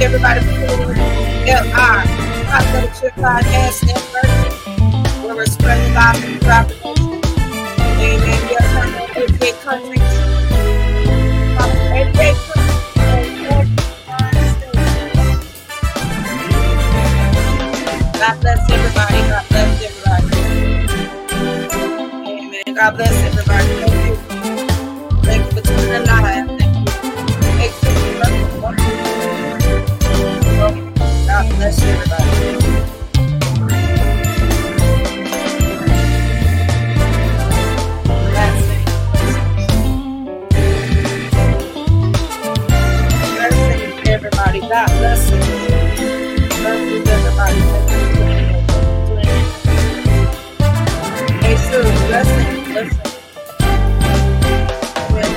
Everybody.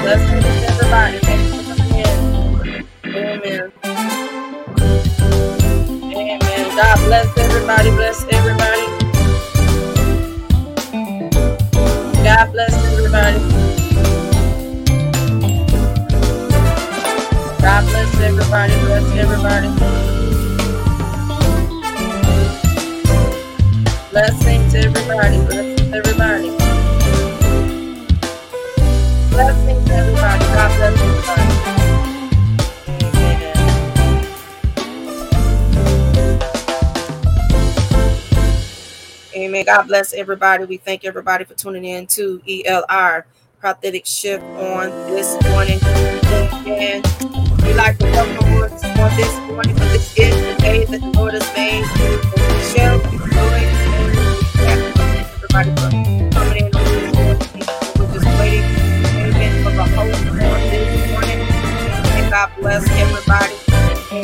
Blessings, everybody. Thank you for coming in. Amen. Amen. God bless everybody. Bless everybody. God bless everybody. God bless everybody. Bless everybody. Blessings, everybody. Blessings, everybody. Blessings, everybody. God bless everybody. Amen. God bless everybody. We thank everybody for tuning in to ELR Prophetic Shift on this morning. And we like to welcome on this morning, for this is the day that the Lord has made. We shall be going. And everybody God bless everybody. We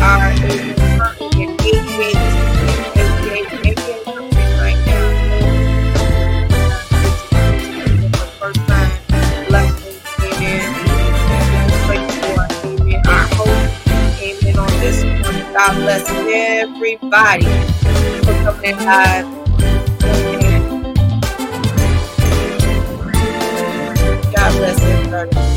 are in 88, 88, 88 countries right now. For the first time, blessings, amen, on this. God bless everybody for coming in live. God bless everybody.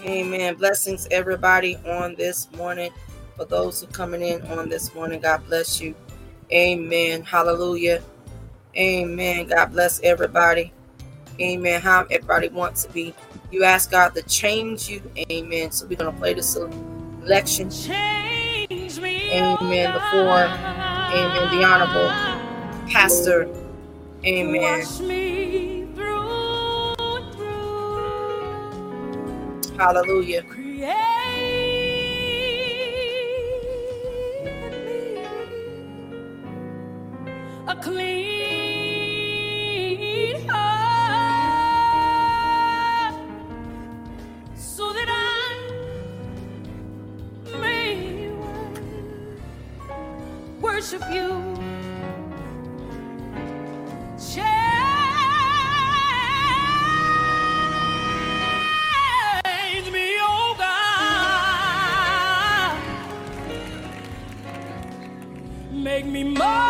Amen. Blessings, everybody, on this morning. For those who coming in on this morning, God bless you. Amen. Hallelujah. Amen. God bless everybody. Amen. How everybody wants to be. You ask God to change you. Amen. So we're gonna play this election. Change me, Amen. Before, amen, the honorable pastor. Amen. Me through through. Hallelujah. Create me a clean worship you. Change me, oh God. Make me more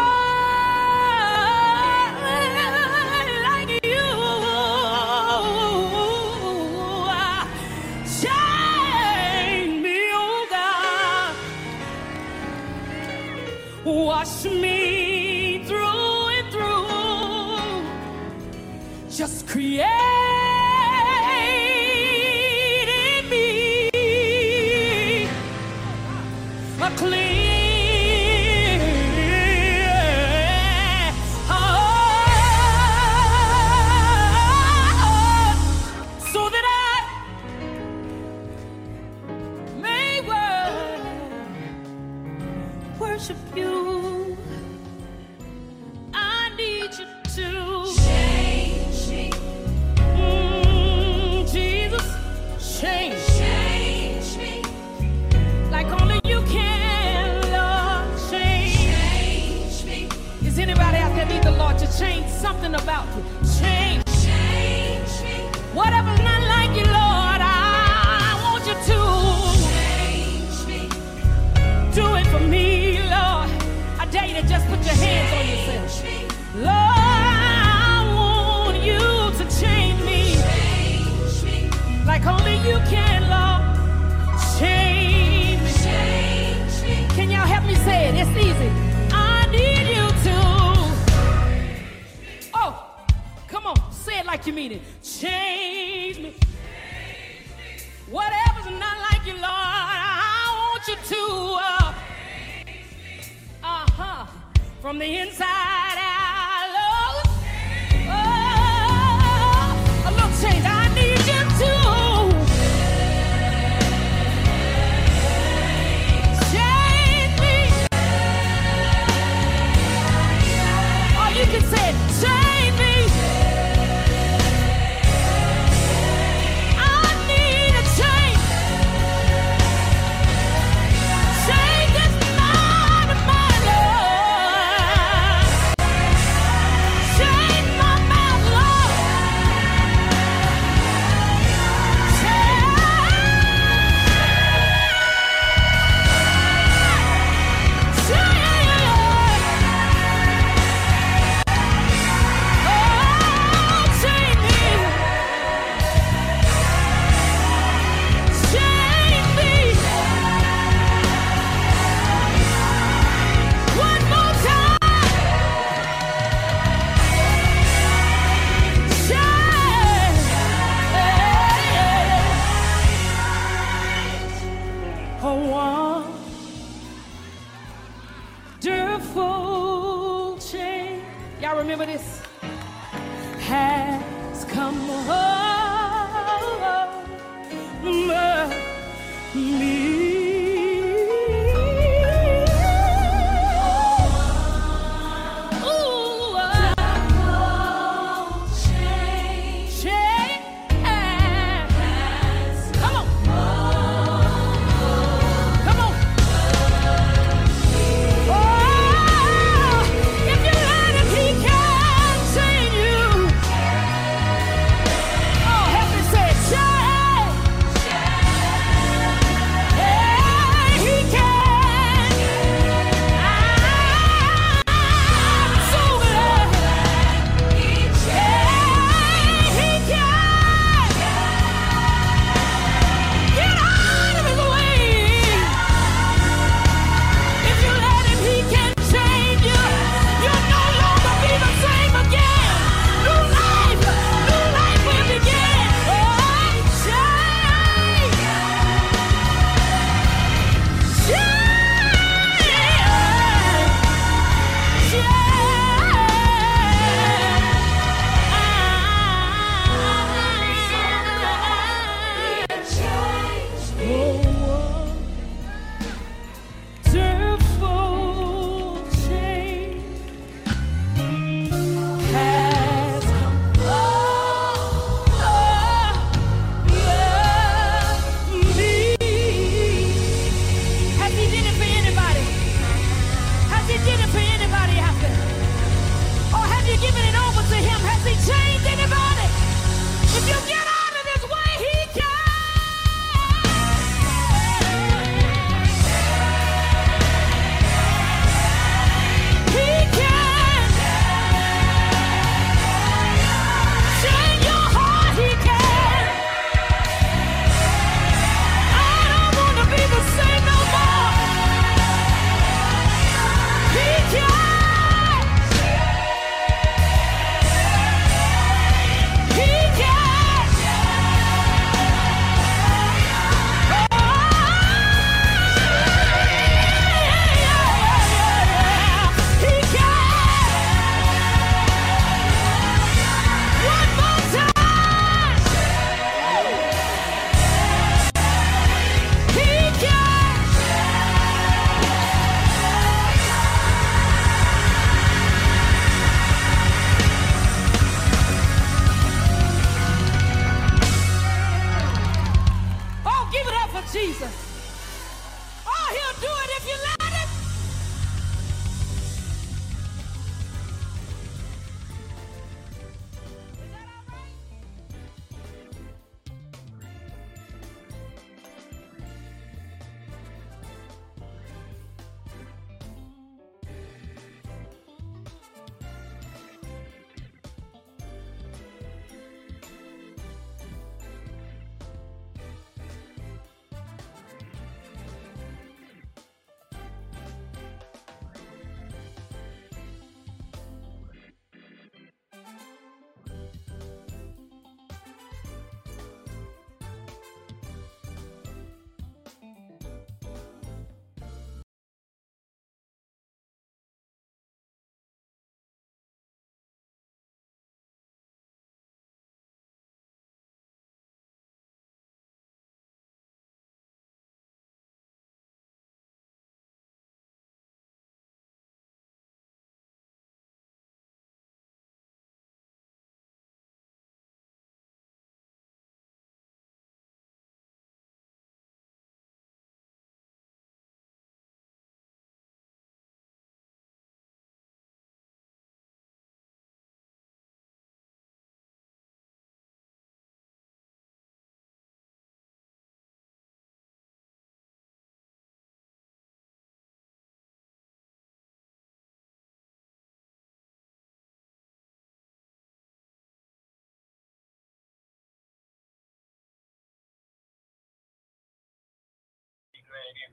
and.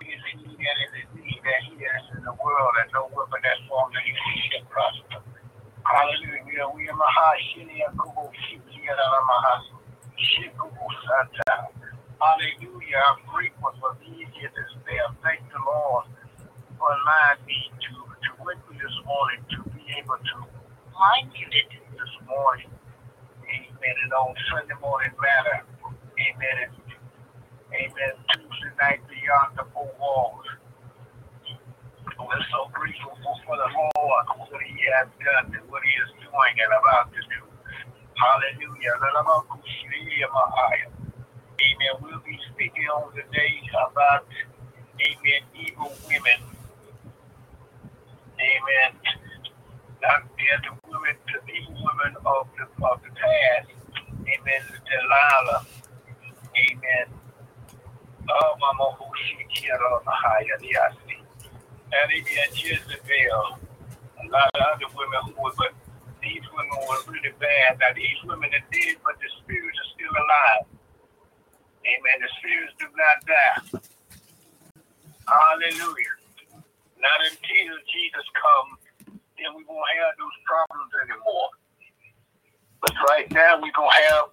Hallelujah. We are Maha Shini Akubo Shiki Maha Shikubu Santa. Hallelujah. For this day. I thank the Lord for allowing me to, to me this morning to be able to mind it this morning. Amen. And on Sunday morning Manna. Amen. Amen. Tuesday night beyond the four walls. We're so grateful for, for the Lord, what He has done and what He is doing and about to do. Hallelujah. Amen. We'll be speaking on today about, amen, evil women. Amen. Not the women, the evil women of the, of the past. Amen. Delilah. Amen. Oh, Liasi. And amen, Jezebel. A lot of other women who were, but these women were really bad. Now, these women are dead, but the spirits are still alive. Amen. The spirits do not die. Hallelujah. Not until Jesus comes, then we won't have those problems anymore. But right now, we're going to have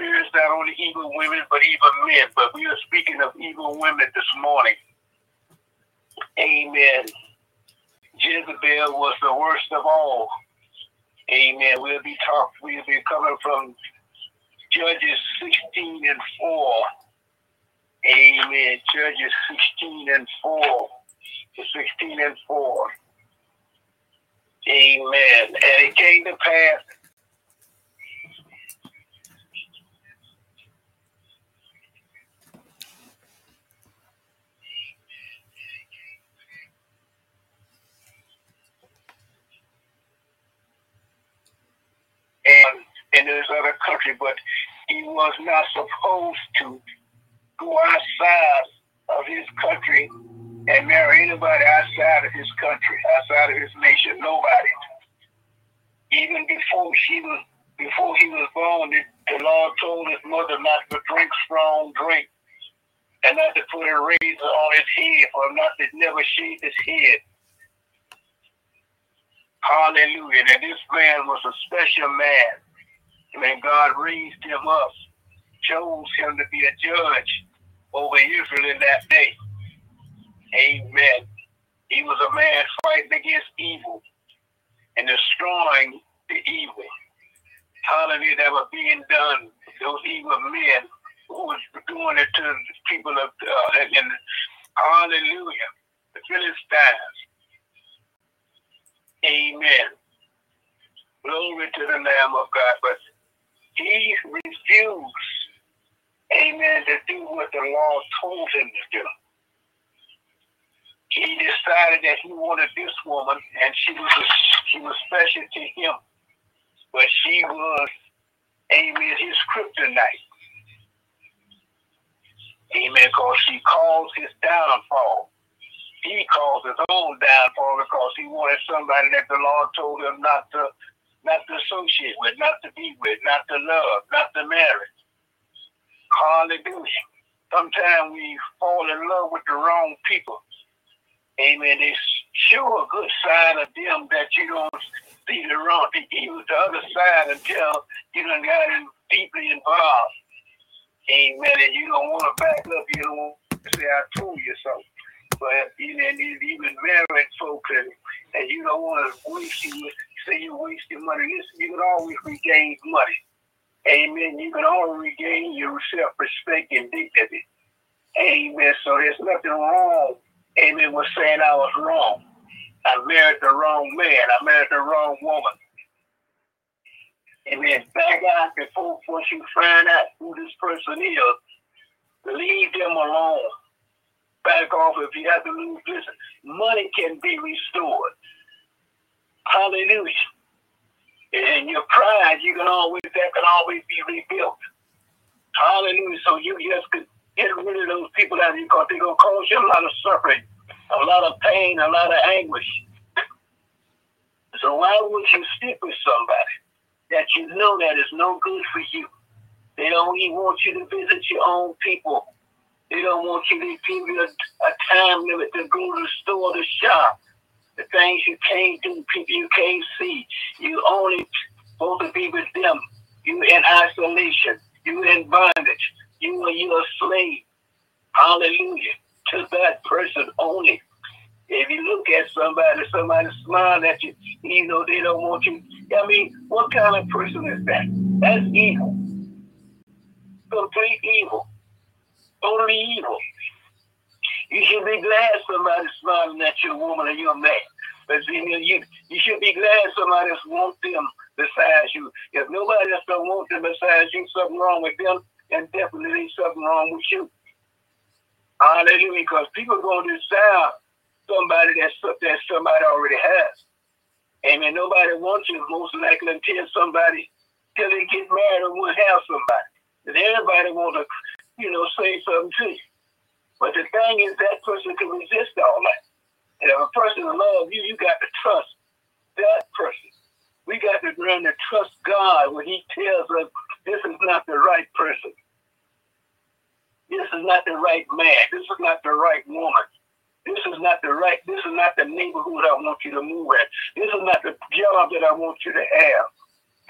spirits not only evil women, but even men. But we are speaking of evil women this morning. Amen. Jezebel was the worst of all. Amen. We'll be talking, we'll be coming from Judges 16 and 4. Amen. Judges 16 and 4. 16 and 4. Amen. And it came to pass. And in this other country, but he was not supposed to go outside of his country and marry anybody outside of his country, outside of his nation, nobody. Even before she was before he was born, the Lord told his mother not to drink strong drink and not to put a razor on his head, for not to never shave his head. Hallelujah. And this man was a special man. When God raised him up, chose him to be a judge over Israel in that day. Amen. He was a man fighting against evil and destroying the evil. Hallelujah, that was being done. Those evil men who was doing it to the people of uh, and hallelujah, the Philistines. Amen. Glory to the Lamb of God. But he refused, amen, to do what the law told him to do. He decided that he wanted this woman, and she was she was special to him, but she was, amen, his kryptonite. Amen, because she caused his downfall. He caused his own downfall because he wanted somebody that the Lord told him not to not to associate with, not to be with, not to love, not to marry. Hallelujah. Sometimes we fall in love with the wrong people. Amen. It's sure a good sign of them that you don't see the wrong. They use the other side until you done got in deeply involved. Amen. And you don't want to back up. You don't want to say, I told you so. But you know, even married folks, and, and you don't want to waste you say you're wasting money. Listen, you can always regain money. Amen. You can always regain your self-respect and dignity. Amen. So there's nothing wrong. Amen. With saying I was wrong. I married the wrong man. I married the wrong woman. Amen. Back out before once you find out who this person is, leave them alone. Back off if you have to lose this. Money can be restored. Hallelujah. And your pride, you can always that can always be rebuilt. Hallelujah. So you just could get rid of those people that you because they're gonna cause you a lot of suffering, a lot of pain, a lot of anguish. So why would you stick with somebody that you know that is no good for you? They don't even want you to visit your own people. They don't want you to give you a, a time limit to go to the store to shop. The things you can't do, people you can't see. You only supposed to be with them. You in isolation. You in bondage. You are you a slave. Hallelujah. To that person only. If you look at somebody, somebody smiling at you, you know they don't want you. I mean, what kind of person is that? That's evil. Complete evil. Totally evil. You should be glad somebody's smiling at you, woman, or you're man. But you, you, you should be glad somebody else wants them besides you. If nobody else don't want them besides you, something wrong with them, and definitely something wrong with you. Hallelujah. Because people are going to decide somebody that's that somebody already has. Amen. Nobody wants you most likely until somebody till they get married or will have somebody. And everybody want to, you know, say something to you. But the thing is that person can resist all that. And if a person loves you, you got to trust that person. We got to learn to trust God when He tells us this is not the right person. This is not the right man. This is not the right woman. This is not the right, this is not the neighborhood I want you to move at. This is not the job that I want you to have.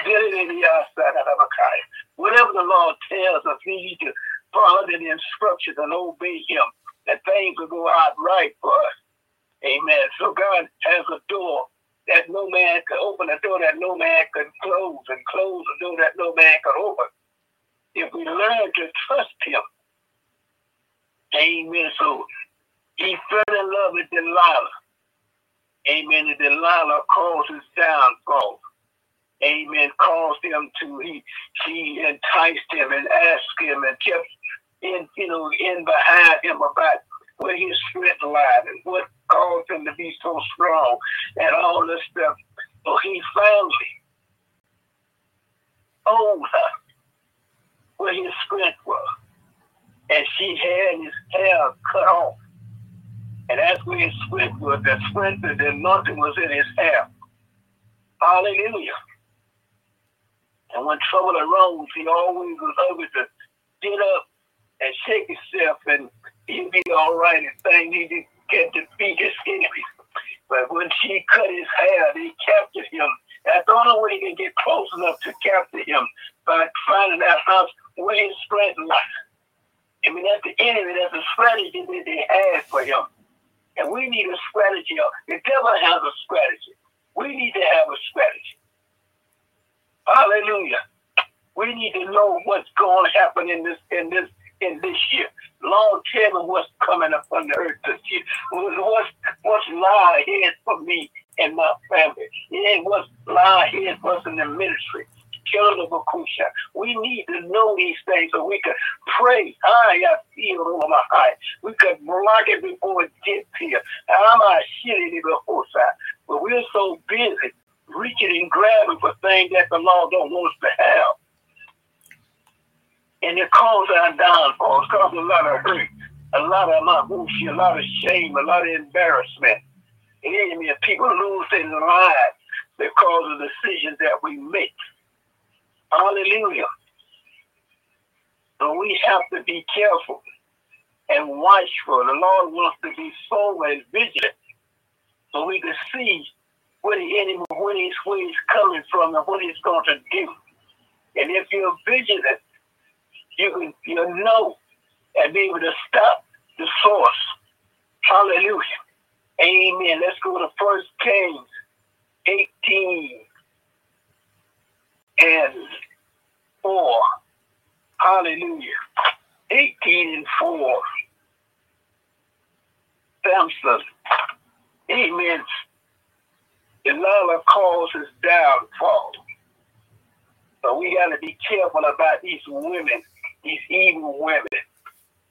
Then it ain't the outside of Habakkuk. Whatever the Lord tells us, we need to follow the instructions and obey Him, that things will go out right for us. Amen. So God has a door that no man can open, a door that no man can close, and close a door that no man can open. If we learn to trust Him, Amen. So he fell in love with Delilah. Amen. And Delilah caused his downfall. Amen. Caused him to he she enticed him and asked him and kept in you know in behind him about where his strength lied and what caused him to be so strong and all this stuff. So he finally her where his strength was. And she had his hair cut off. And that's where his strength was. The strength and anointing was in his hair. Hallelujah. And when trouble arose, he always was able to get up and shake himself and he'd be all right and things he get to beat his enemies. But when she cut his hair, they captured him. That's the only way he can get close enough to capture him by finding out how where his strength lies. I mean, that's the enemy, that's the strategy that they had for him. And we need a strategy. The devil has a strategy. We need to have a strategy. Hallelujah. We need to know what's going to happen in this in this in this year. Lord, tell me what's coming up on the earth this year. What's what's lie ahead for me and my family? Yeah, what's lie ahead for us in the ministry? Children of Akusha. We need to know these things so we can pray. I feel over my eye. We can block it before it gets here. I'm not a shitty before But we're so busy reaching and grabbing for things that the law don't want us to have. And it causes our downfall. It causes a lot of hurt, a lot of mabushi, a lot of shame, a lot of embarrassment. And enemy people lose their lives because of decisions that we make. Hallelujah. So we have to be careful and watchful. The Lord wants to be sober and vigilant so we can see where the enemy, where he's, where he's coming from and what he's going to do. And if you're vigilant, you can you'll know and be able to stop the source. Hallelujah. Amen. Let's go to First Kings 18 and 4. Hallelujah. 18 and 4. Samson. Amen. Delilah causes downfall. So we got to be careful about these women, these evil women.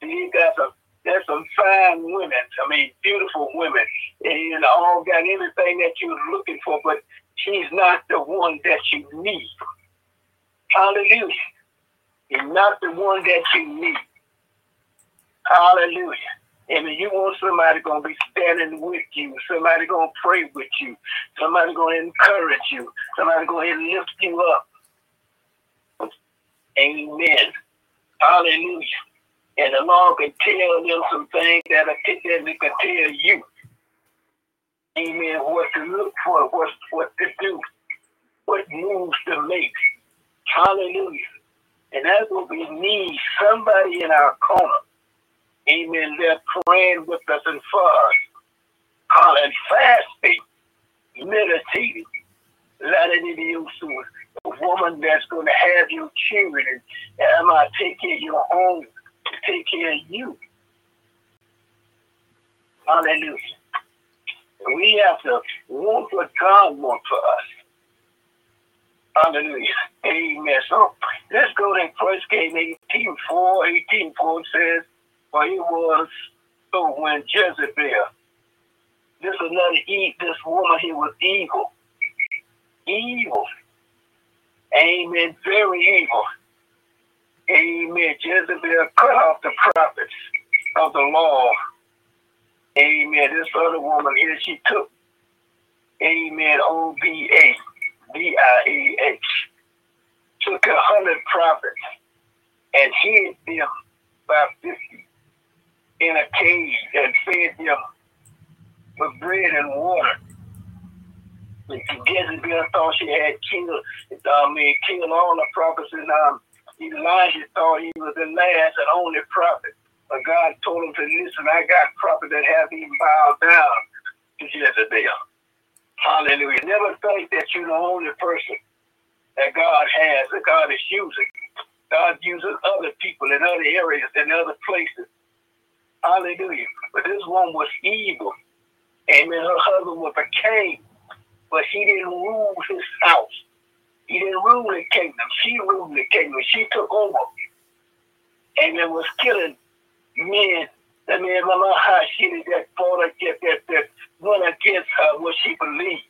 You got some, there's some fine women. I mean, beautiful women, and all got everything that you're looking for, but she's not the one that you need. Hallelujah. He's not the one that you need. Hallelujah. And you want somebody gonna be standing with you, somebody gonna pray with you, somebody gonna encourage you, somebody gonna lift you up. Amen. Hallelujah. And the Lord can tell them some things that, I think that they can tell you. Amen. What to look for, what, what to do, what moves to make. Hallelujah. And that's what we need. Somebody in our corner. Amen. They're praying with us and for us. Hallelujah. Fasting, meditating, letting it be soon. A woman that's going to have your children and I'm going to take care of your home, take care of you. Hallelujah. We have to want what God wants for us. Hallelujah. Amen. So let's go to First King 18 4. 18 4 says, For it was so when Jezebel, this another e this woman here was evil. Evil. Amen. Very evil. Amen. Jezebel cut off the prophets of the law. Amen. This other woman here, she took, amen, O B A D I E H, took a hundred prophets and hid them by fifty in a cave and fed them with bread and water. Jezebel thought she had killed, I mean, killed all the prophets, and um, Elijah thought he was the last and only prophet. But God told him to listen, I got prophets that have even bowed down to Jezebel. Hallelujah. Never think that you're the only person that God has, that God is using. God uses other people in other areas, in other places. Hallelujah. But this woman was evil. Amen. Her husband was a king, but he didn't rule his house. He didn't rule the kingdom. She ruled the kingdom. She took over. Amen. Was killing men. I mean, how she did that fought against that, that went against her what she believed.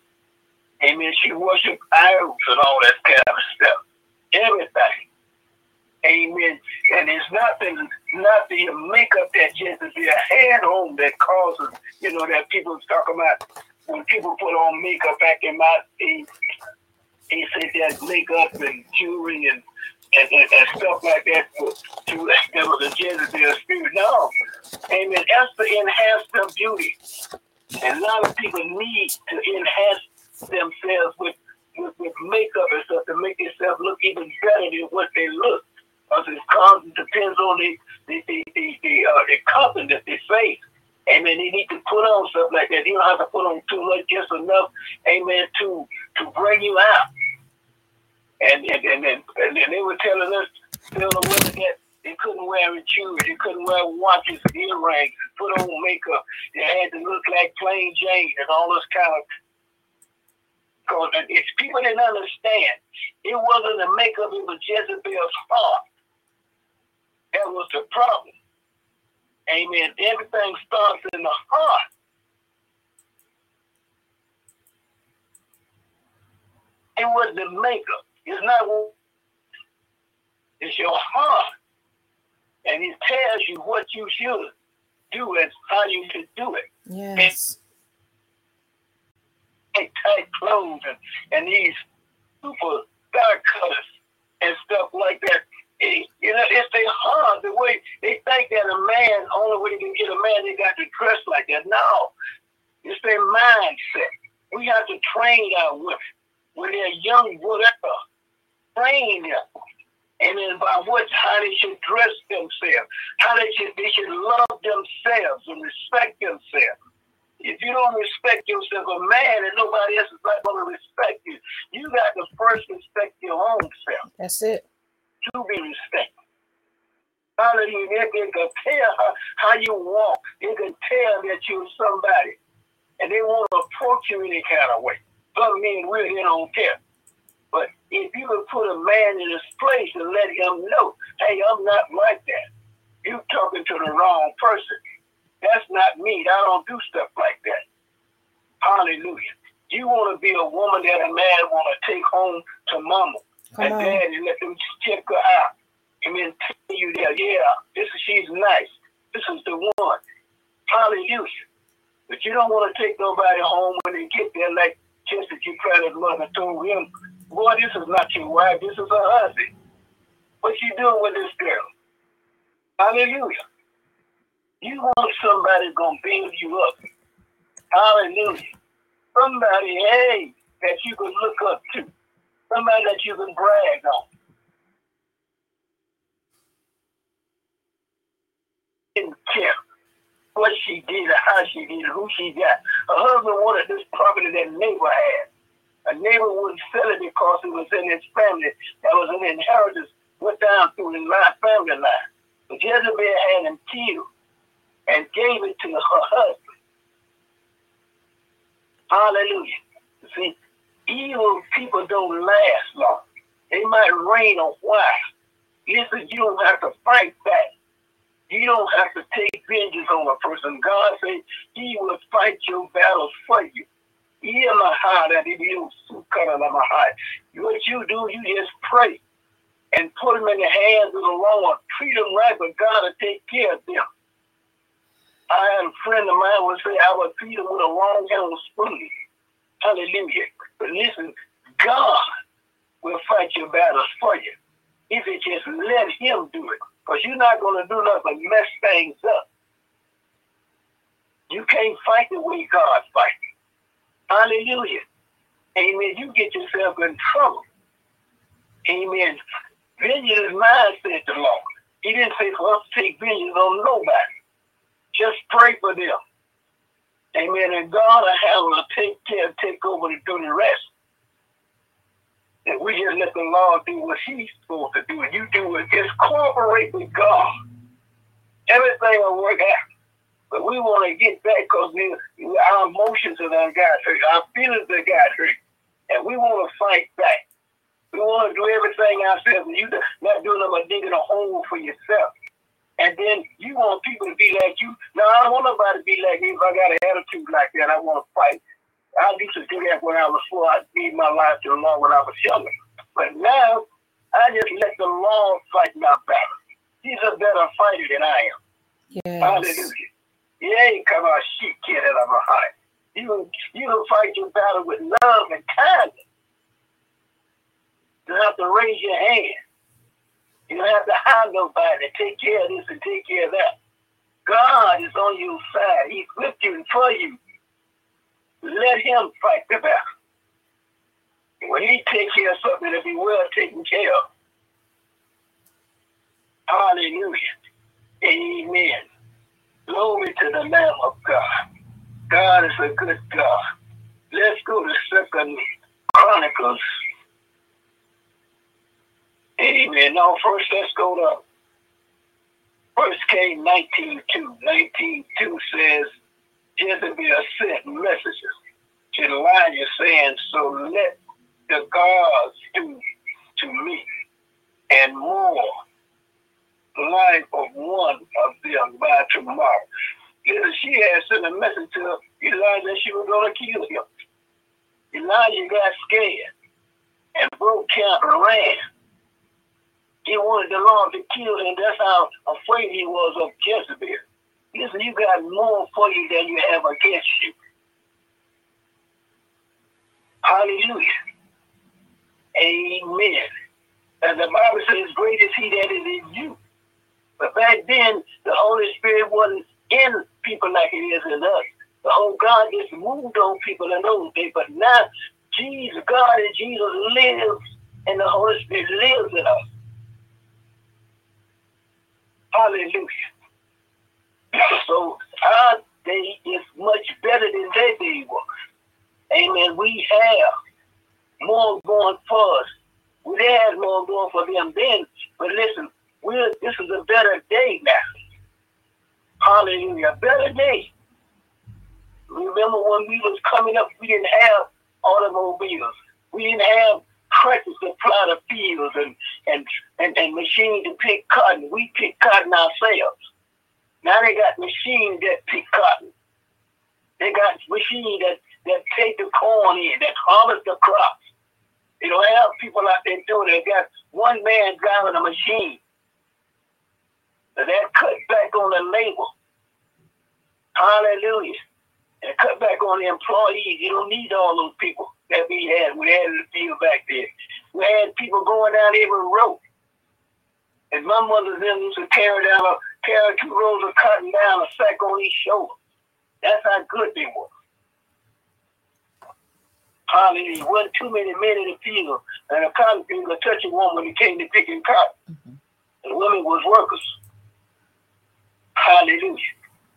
Amen. She worshiped idols and all that kind of stuff. Everything. Amen. And it's nothing, not the makeup that Jezebel had on that causes, you know, that people talk about when people put on makeup back in my day. He said that makeup and jewelry and and, and, and, stuff like that to, to that was a Jezebel spirit. No. Amen. Esther enhanced their beauty. And a lot of people need to enhance themselves with, with, with makeup and stuff to make themselves look even better than what they look. Because it comes, depends on the the the the, the, uh, the that they face. Amen. They need to put on stuff like that. You don't have to put on too much, just enough, amen, to to bring you out. And and and, and, and, they were telling us, telling the women that they couldn't wear jewelry, they couldn't wear watches, earrings, put on makeup. They had to look like plain Jane and all this kind of because if people didn't understand, it wasn't the makeup, it was Jezebel's heart. That was the problem. Amen. Everything starts in the heart. It was the makeup. It's not it's your heart. And it tells you what you should do and how you should do it. Yes. And tight clothes and, and these super dark colors and stuff like that. You know, it's their heart, the way they think that a man, only way they can get a man, they got to dress like that. No, it's their mindset. We have to train our women when they're young, whatever train them. And then by what how they should dress themselves, how they should they should love themselves and respect themselves. If you don't respect yourself, a man and nobody else is not going to respect you. You got to first respect your own self. That's it. To be respected. Hallelujah. They, can tell how, you walk. They can tell that you're somebody. And they want to approach you in any kind of way. Some men really don't care. But if you would put a man in his place and let him know, hey, I'm not like that. You talking to the wrong person. That's not me. I don't do stuff like that. Hallelujah. You want to be a woman that a man want to take home to mama Come and on. dad and let them check her out. And then tell you that, yeah, this is she's nice. This is the one. Hallelujah. But you don't want to take nobody home when they get there like just as you credit mother told him boy, this is not your wife, this is her husband. What you doing with this girl? Hallelujah. You want somebody gonna build you up. Hallelujah. Somebody, hey, that you can look up to. Somebody that you can brag on. Didn't care what she did or how she did who she got. Her husband wanted this property that neighbor had. A neighbor wouldn't sell it because it was in his family. That was an inheritance went down through the line, family line. But Jezebel had him killed and gave it to her husband. Hallelujah. See, evil people don't last long. They might reign a while. Listen, you don't have to fight back. You don't have to take vengeance on a person. God said he will fight your battles for you. What you do, you just pray and put them in the hands of the Lord. Treat them right, but God will take care of them. I had a friend of mine would say, I would feed them with a long handled spoon. Hallelujah. But listen, God will fight your battles for you if you just let Him do it. Because you're not going to do nothing but mess things up. You can't fight the way God fights. Hallelujah. Amen. You get yourself in trouble. Amen. Vengeance is mine, said the Lord. He didn't say for us to take vengeance on nobody. Just pray for them. Amen. And God will have to take care, take over to do the rest. And we just let the Lord do what He's supposed to do. And you do it. Just cooperate with God. Everything will work out. But we want to get back because our emotions are done got hurt. Our feelings have got hurt. And we want to fight back. We want to do everything ourselves. And you not doing them but digging a hole for yourself. And then you want people to be like you. No, I don't want nobody to be like me if I got an attitude like that. I want to fight. I used to do that when I was four. I gave my life to the Lord when I was younger. But now, I just let the Lord fight my battle. He's a better fighter than I am. Yes. Hallelujah. ain't come on, shit, kid, and I'm a heart. You, you don't fight your battle with love and kindness. You have to raise your hand. You don't have to hide nobody. To take care of this and take care of that. God is on your side. He's with you and for you. Let him fight the battle. When he takes care of something, it'll be well taken care of. Hallelujah. Amen. Glory to the Lamb of God. God is a good God. Let's go to Second Chronicles Amen. Now, first, let's go to First King 19.2. 19.2 says, Jezebel sent messages to Elijah saying, So let the gods do to me and more life of one of them by tomorrow. She had sent a message to Elijah she was going to kill him. Elijah got scared and broke camp and ran. He wanted the Lord to kill him. That's how afraid he was of Jezebel. Listen, you got more for you than you have against you. Hallelujah. Amen. And the Bible says, Great is he that is in you. But back then, the Holy Spirit wasn't in people like it is in us. The whole God just moved on people in those days. But now, Jesus, God and Jesus lives, and the Holy Spirit lives in us. Hallelujah. So our day is much better than their day was. Amen. We have more going for us. We had more going for them then. But listen, we're, this is a better day now. Hallelujah. Better day. Remember when we was coming up, we didn't have automobiles. We didn't have tractors to plow the fields and, and, and, and machines to pick cotton. We pick cotton ourselves. Now they got machines that pick cotton. They got machines that, that take the corn in, that harvest the crops. They don't have people out there doing it. They got one man driving a machine. So that cut back on the labor. Hallelujah. And cut back on the employees. You don't need all those people that we had. We had the field back there. We had people going down every road. And my mother then used to carry down a carried two rolls of cotton down a sack on each shoulder. That's how good they were. Hallelujah. Wasn't too many men in the field, and a cotton field could touch a woman when it came to picking cotton. Mm-hmm. The women was workers. Hallelujah.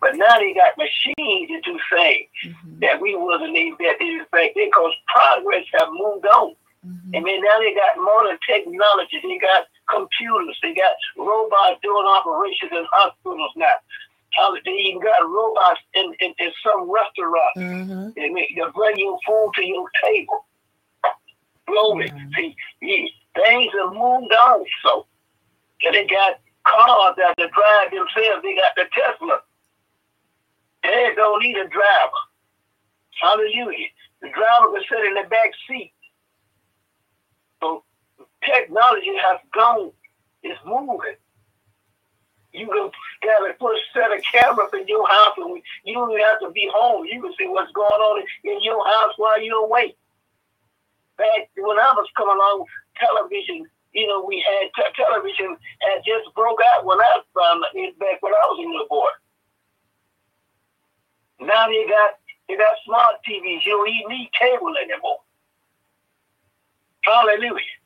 But now they got machines to do things mm-hmm. that we wasn't even that did back then because progress have moved on. Mm-hmm. And then now they got modern technology. They got computers. They got robots doing operations in hospitals now. How they even got robots in, in, in some restaurants. Mm-hmm. They, make, they bring your food to your table. Glory. Mm-hmm. See, things have moved on. So and they got cars that they drive themselves. They got the Tesla. They don't need a driver. Hallelujah. The driver can sit in the back seat. So technology has gone. It's moving. You can have a put a set of cameras in your house, and you don't even have to be home. You can see what's going on in your house while you're awake. Back when I was coming along, television, you know, we had t- television had just broke out when I it back when I was a little boy. Now they got they got smart TVs. You don't even need cable anymore. Hallelujah.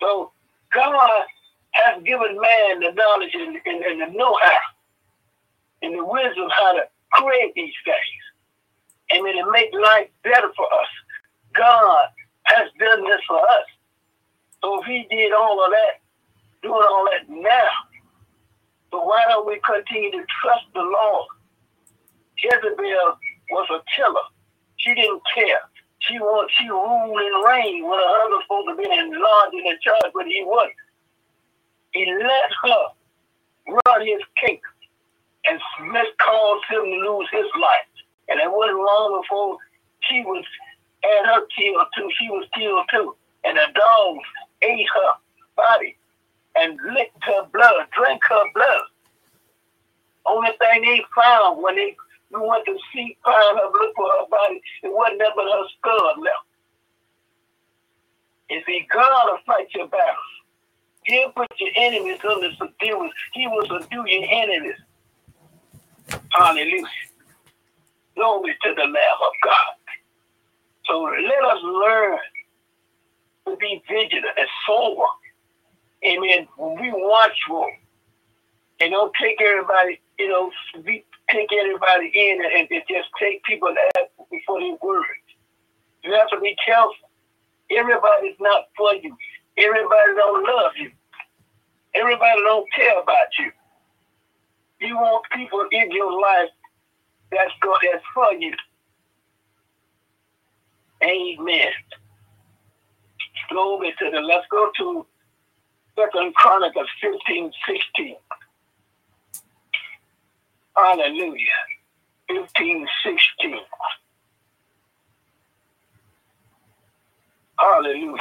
So God has given man the knowledge and, and, and the know-how and the wisdom how to create these things. And then to make life better for us. God has done this for us. So if he did all of that, doing all that now, so why don't we continue to trust the Lord? Jezebel was a killer. She didn't care. She was she ruled and reigned when her husband was supposed to be in and in charge, but he wasn't. He let her run his cake and Smith caused him to lose his life. And it wasn't long before she was had her killed too. She was killed too. And the dogs ate her body and licked her blood, drank her blood. Only thing they found when they we went to see, find her, look for her body. It wasn't nothing but her skull left. If he God will fight your battles. He'll put your enemies under subdue. He will subdue your enemies. Hallelujah. Glory to the Lamb of God. So let us learn to be vigilant and sober. Amen. We watchful and don't take everybody, you know, be take everybody in and, and just take people that before they word. You have to be careful. Everybody's not for you. Everybody don't love you. Everybody don't care about you. You want people in your life that's good, that's for you. Amen. Glory to the. Let's go to Second Chronicles 15, 16. Hallelujah. 15, 16. Hallelujah.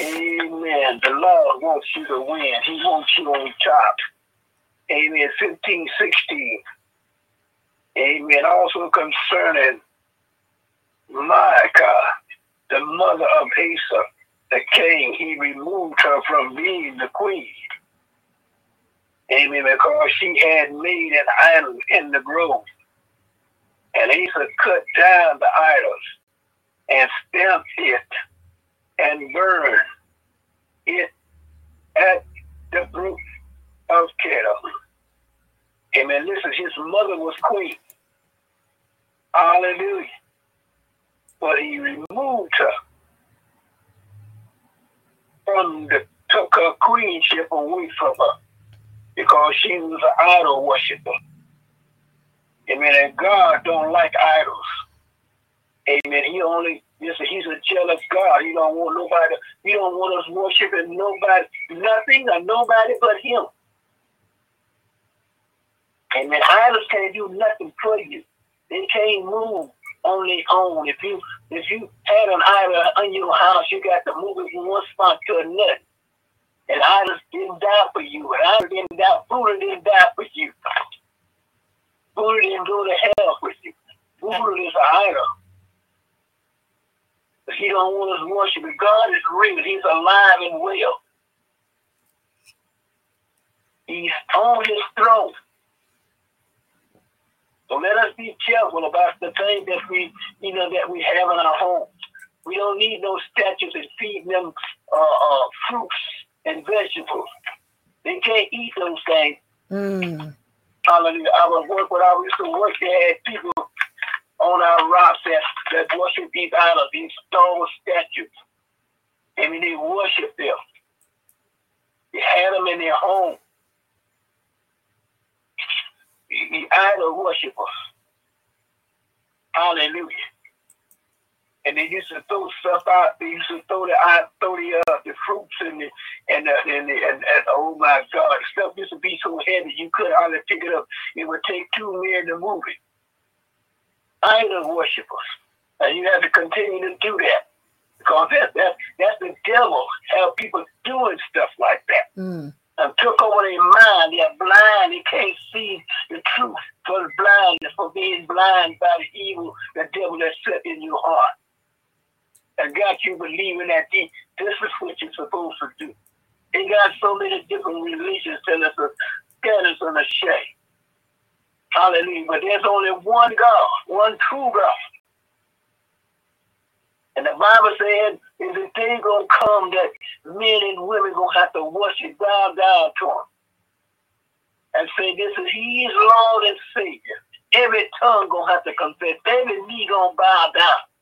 Amen. The Lord wants you to win. He wants you on top. Amen. 15, 16. Amen. Also concerning Micah, the mother of Asa, the king, he removed her from being the queen. Amen. Because she had made an idol in the grove. And Asa cut down the idols and stamped it and burned it at the brook of Kedar. Amen. Listen, his mother was queen. Hallelujah. But he removed her from the took her queenship away from her because she was an idol worshiper. Amen. And God don't like idols. Amen. He only listen, he's a jealous God. He don't want nobody, he don't want us worshiping nobody, nothing or nobody but him. Amen. Idols can't do nothing for you. They can't move on their own. If you if you had an idol in your house, you got to move it from one spot to another. And idols didn't die for you. And idols didn't die. Buddha didn't die for you. Buddha didn't go to hell with you. Buddha is an idol. But he don't want us worshiping. God is real. He's alive and well. He's on his throne. So let us be careful about the things that we, you know, that we have in our homes. We don't need no statues and feeding them uh, uh, fruits and vegetables. They can't eat those things. Mm. Hallelujah. I was work when I used to work. They had people on our rocks that, that worship these idols, these stone statues. I mean, they worship them. They had them in their home. The idol worshipers. Hallelujah. And they used to throw stuff out. They used to throw the out, throw the uh, the fruits and the and the, and, the, and, and oh my God, stuff used to be so heavy you could hardly pick it up. It would take two men to move it. Idol worshipers, and you have to continue to do that because that, that that's the devil. How people doing stuff like that. Mm. And took over their mind. They're blind. They can't see the truth for the blindness, for being blind by the evil, the devil that's set in your heart. And got you believing that this is what you're supposed to do. They got so many different religions telling us to get us on a shame. Hallelujah. But there's only one God, one true God. And the Bible said, is the day gonna come that men and women gonna have to worship bow down to him. And say, this is He's Lord and Savior. Every tongue gonna have to confess. Every knee gonna bow down.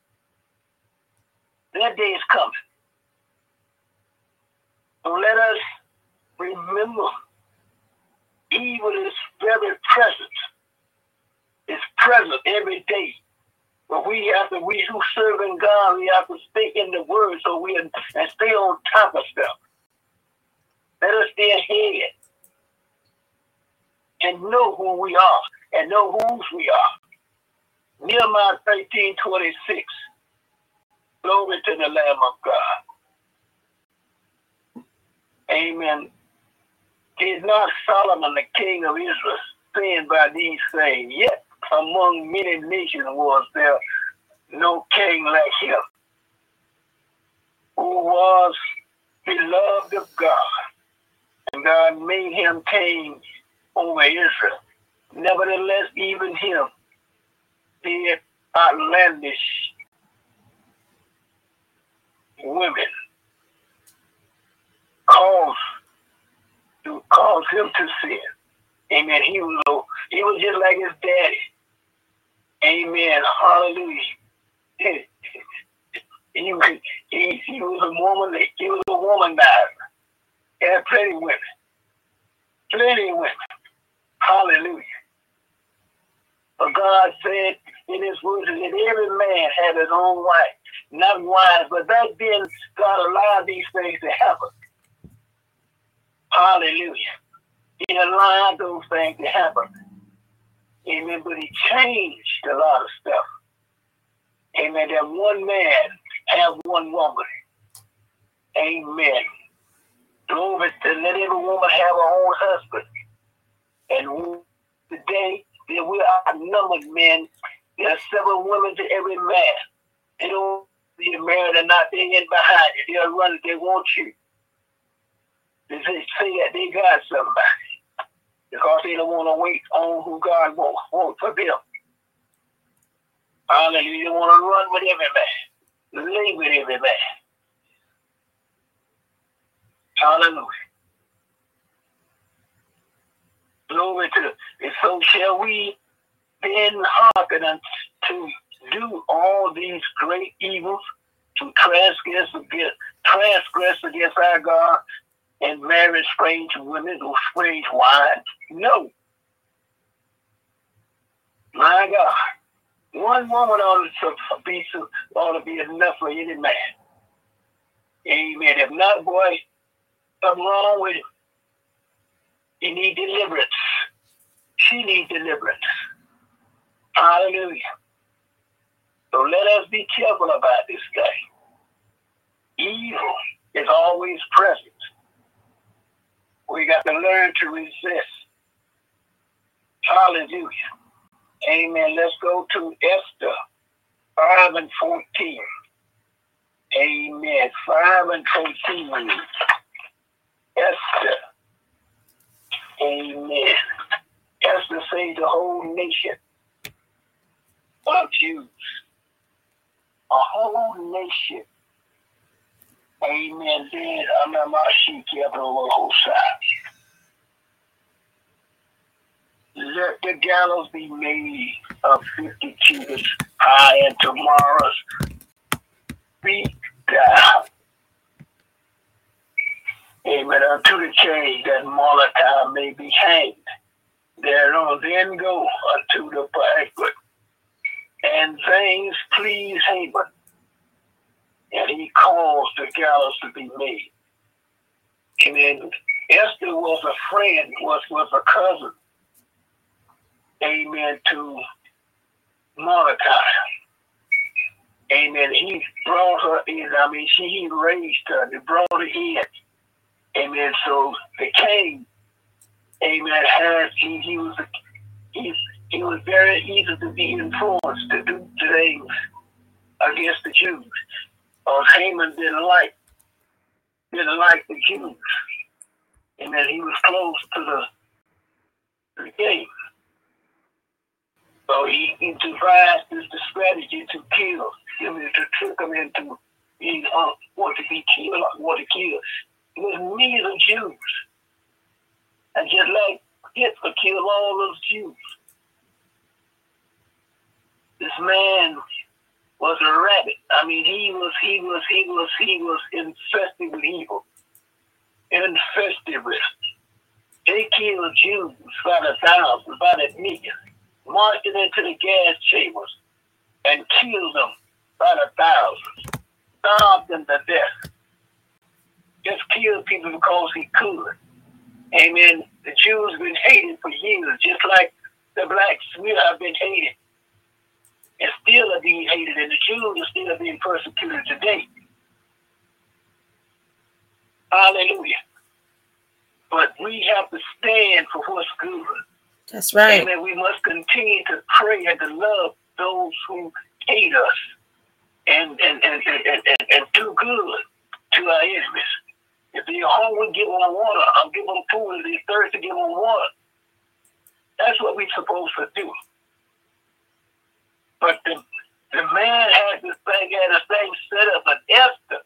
That day is coming. So let us remember evil is very present. It's present every day. But we have to, we who serve in God, we have to stay in the word so we can and stay on top of stuff. Let us stay ahead and know who we are and know whose we are. Nehemiah 13 26. Glory to the Lamb of God. Amen. Did not Solomon, the king of Israel, sin by these things? Yet among many nations was there no king like him, who was beloved of God, and God made him king over Israel. Nevertheless, even him did outlandish women cause to cause him to sin. Amen. He was he was just like his daddy. Amen. Hallelujah. He, he, he was a woman. He was a womanizer. He had plenty of women. Plenty of women. Hallelujah. But God said in His word that every man had his own wife, not wives. But back then, God allowed these things to happen. Hallelujah. He allowed those things to happen. Amen. But he changed a lot of stuff. Amen. That one man have one woman. Amen. Glory to let every woman have her own husband. And today that we are outnumbered men. There are seven women to every man. They don't be married and not being in behind you. They'll run if they want you. They say that they got somebody because they don't want to wait on who God wants, wants for them. Hallelujah. They want to run with every man, lay with every man. Hallelujah. Glory to and so shall we then hearken to do all these great evils, to transgress against transgress against our God and marry strange women or strange wives? No. My God. One woman ought to be ought to be enough for any man. Amen. If not, boy, something wrong with him. He need deliverance. She needs deliverance. Hallelujah. So let us be careful about this thing. Evil is always present. We got to learn to resist. Hallelujah. Amen. Let's go to Esther 5 and 14. Amen. 5 and 14. Esther Amen. Esther saved the whole nation of Jews. A whole nation. Amen. Then Let the gallows be made of 50 cubits high and tomorrow's feet down. Amen. Unto the king that Mordecai may be hanged. Thereon then go unto the banquet. And things please Haman. And he caused the gallows to be made. Amen. Esther was a friend, was, was a cousin. Amen. To Mordecai. Amen. He brought her in. I mean, she he raised her. He brought her in. Amen. So the king, amen, had he, he was he, he was very easy to be influenced to do things against the Jews. Because Haman didn't like didn't like the Jews. and that He was close to the, the king. So he, he devised this strategy to kill him, to trick him into being uh, want to be killed, want to kill. It was the Jews. And just like Hitler killed all those Jews. This man was a rabbit. I mean, he was, he was, he was, he was infested with evil. Infested with. They killed Jews by the thousands, by the millions marched into the gas chambers and killed them by the thousands, starved them to death. Just killed people because he could. Amen. The Jews been hated for years, just like the blacks we have been hated and still are being hated, and the Jews are still being persecuted today. Hallelujah. But we have to stand for what's good. That's right. Amen. We must continue to pray and to love those who hate us and and, and, and, and, and do good to our enemies. If they're hungry, give them water. I'll give them food. If they're thirsty, give them water. That's what we're supposed to do. But the, the man had this thing, had a thing set up, but Esther,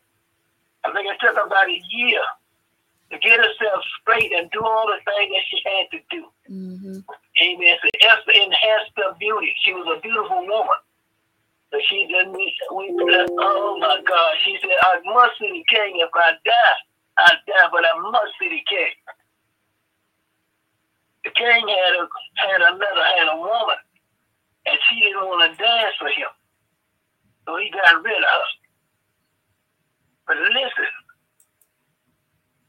I think it took about a year to get herself straight and do all the things that she had to do. Mm-hmm. Amen. So Esther enhanced her beauty. She was a beautiful woman. But she didn't, we, we, oh my God, she said, I must see the king. If I die, I die, but I must see the king. The king had a, had another, had a woman, and she didn't want to dance for him. So he got rid of her. But listen,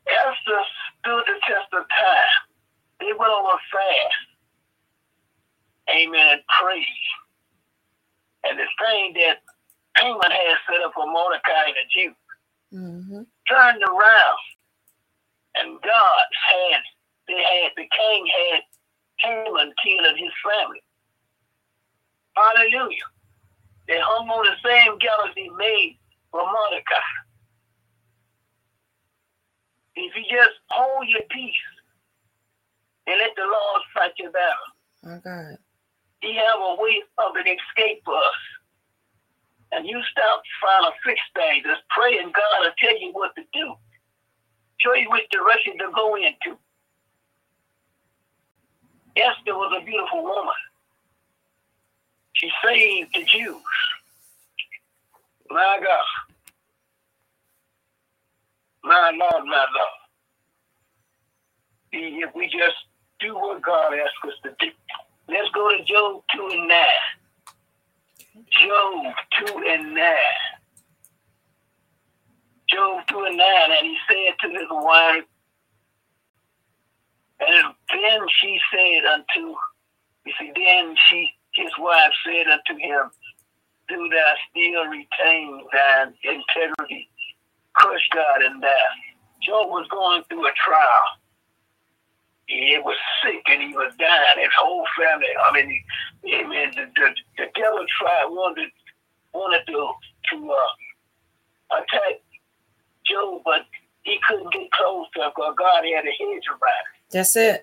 Esther stood the test of time. They went on a fast. Amen. And praise. And the thing that Haman had set up for Mordecai and the Jew mm-hmm. turned around. And God had, they had, the king had Haman killed his family. Hallelujah. They hung on the same he made for Mordecai. If you just hold your peace and let the Lord fight your battle. My God. He have a way of an escape for us. And you stop trying to fix things. Just pray and God will tell you what to do. Show you which direction to go into. Esther was a beautiful woman. She saved the Jews. My God. My Lord, my Lord. If we just do what God asks us to do. Let's go to Job 2 and 9. Job 2 and 9. Job 2 and 9, and he said to his wife, and then she said unto, you see, then she, his wife said unto him, Do thou still retain thine integrity crush God in death. Job was going through a trial. He was sick and he was dying. His whole family. I mean, amen. The, the, the devil tried wanted wanted to to uh, attack Job, but he couldn't get close to him because God had a hedge around him. That's it.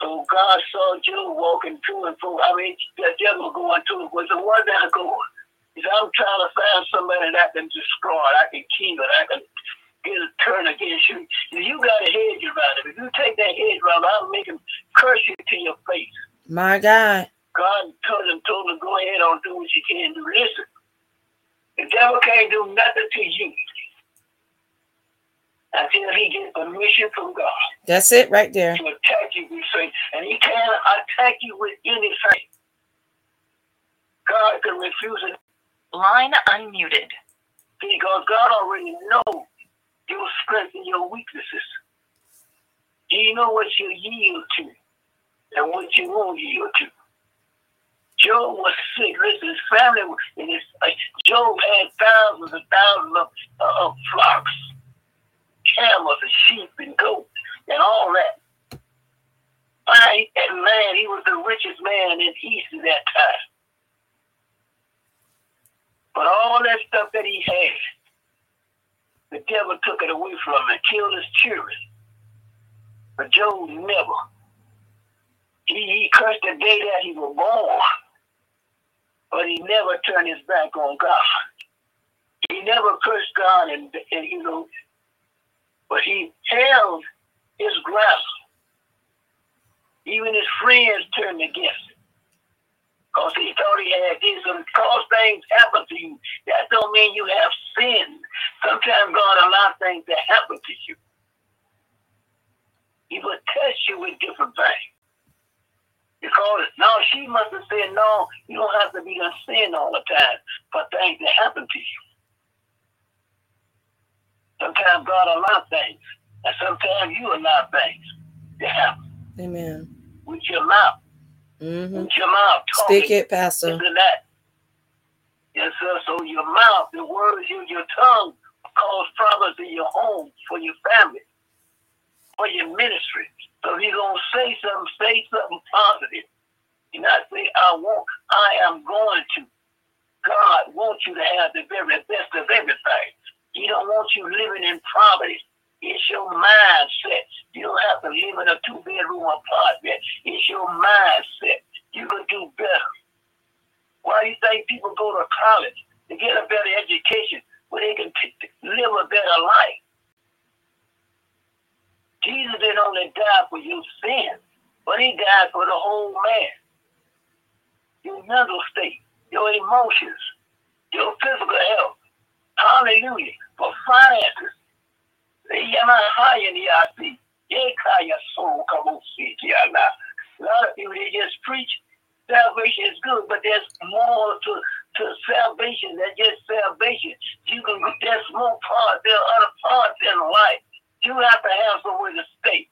So God saw Job walking to and fro. I mean, the devil going to it was the one that going. He said, I'm trying to find somebody that I can destroy, I can kill, it. I can get a turn against you. You got a hedge around him. If you take that hedge around him, I'll make him curse you to your face. My God. God told him, told him, go ahead and do what you can do. Listen, the devil can't do nothing to you until he gets permission from God. That's it right there. To attack you with faith. And he can't attack you with anything. God can refuse it. Line unmuted. Because God already knows your strength and your weaknesses. He know what you yield to and what you won't yield to. Job was sick. Listen, his family, and his, uh, Job had thousands and thousands of, uh, of flocks camels and sheep and goats and all that. I, and man, he was the richest man in East at that time. But all that stuff that he had, the devil took it away from him and killed his children. But Job never. He, he cursed the day that he was born, but he never turned his back on God. He never cursed God and, and you know but he held his ground. Even his friends turned against him. Because he thought he had this. And cause things happen to you, that don't mean you have sinned. Sometimes God allows things to happen to you. He will test you with different things. Because now she must have said, no, you don't have to be in sin all the time for things to happen to you. Sometimes God allows things, and sometimes you allow things to happen. Amen. With your mouth. Mm-hmm. With your mouth. Talking, Speak it, Pastor. That. Yes, sir. So your mouth, the words in your tongue cause problems in your home, for your family, for your ministry. So if you're going to say something, say something positive. You not say, I want, I am going to. God wants you to have the very best of everything. He don't want you living in poverty. It's your mindset. You don't have to live in a two bedroom apartment. It's your mindset. You can do better. Why do you think people go to college to get a better education where they can live a better life? Jesus didn't only die for your sin, but he died for the whole man. Your mental state, your emotions, your physical health. Hallelujah for finances. A lot of people they just preach salvation is good, but there's more to, to salvation than just salvation. You can there's more parts, there are other parts in life. You have to have somewhere to stay.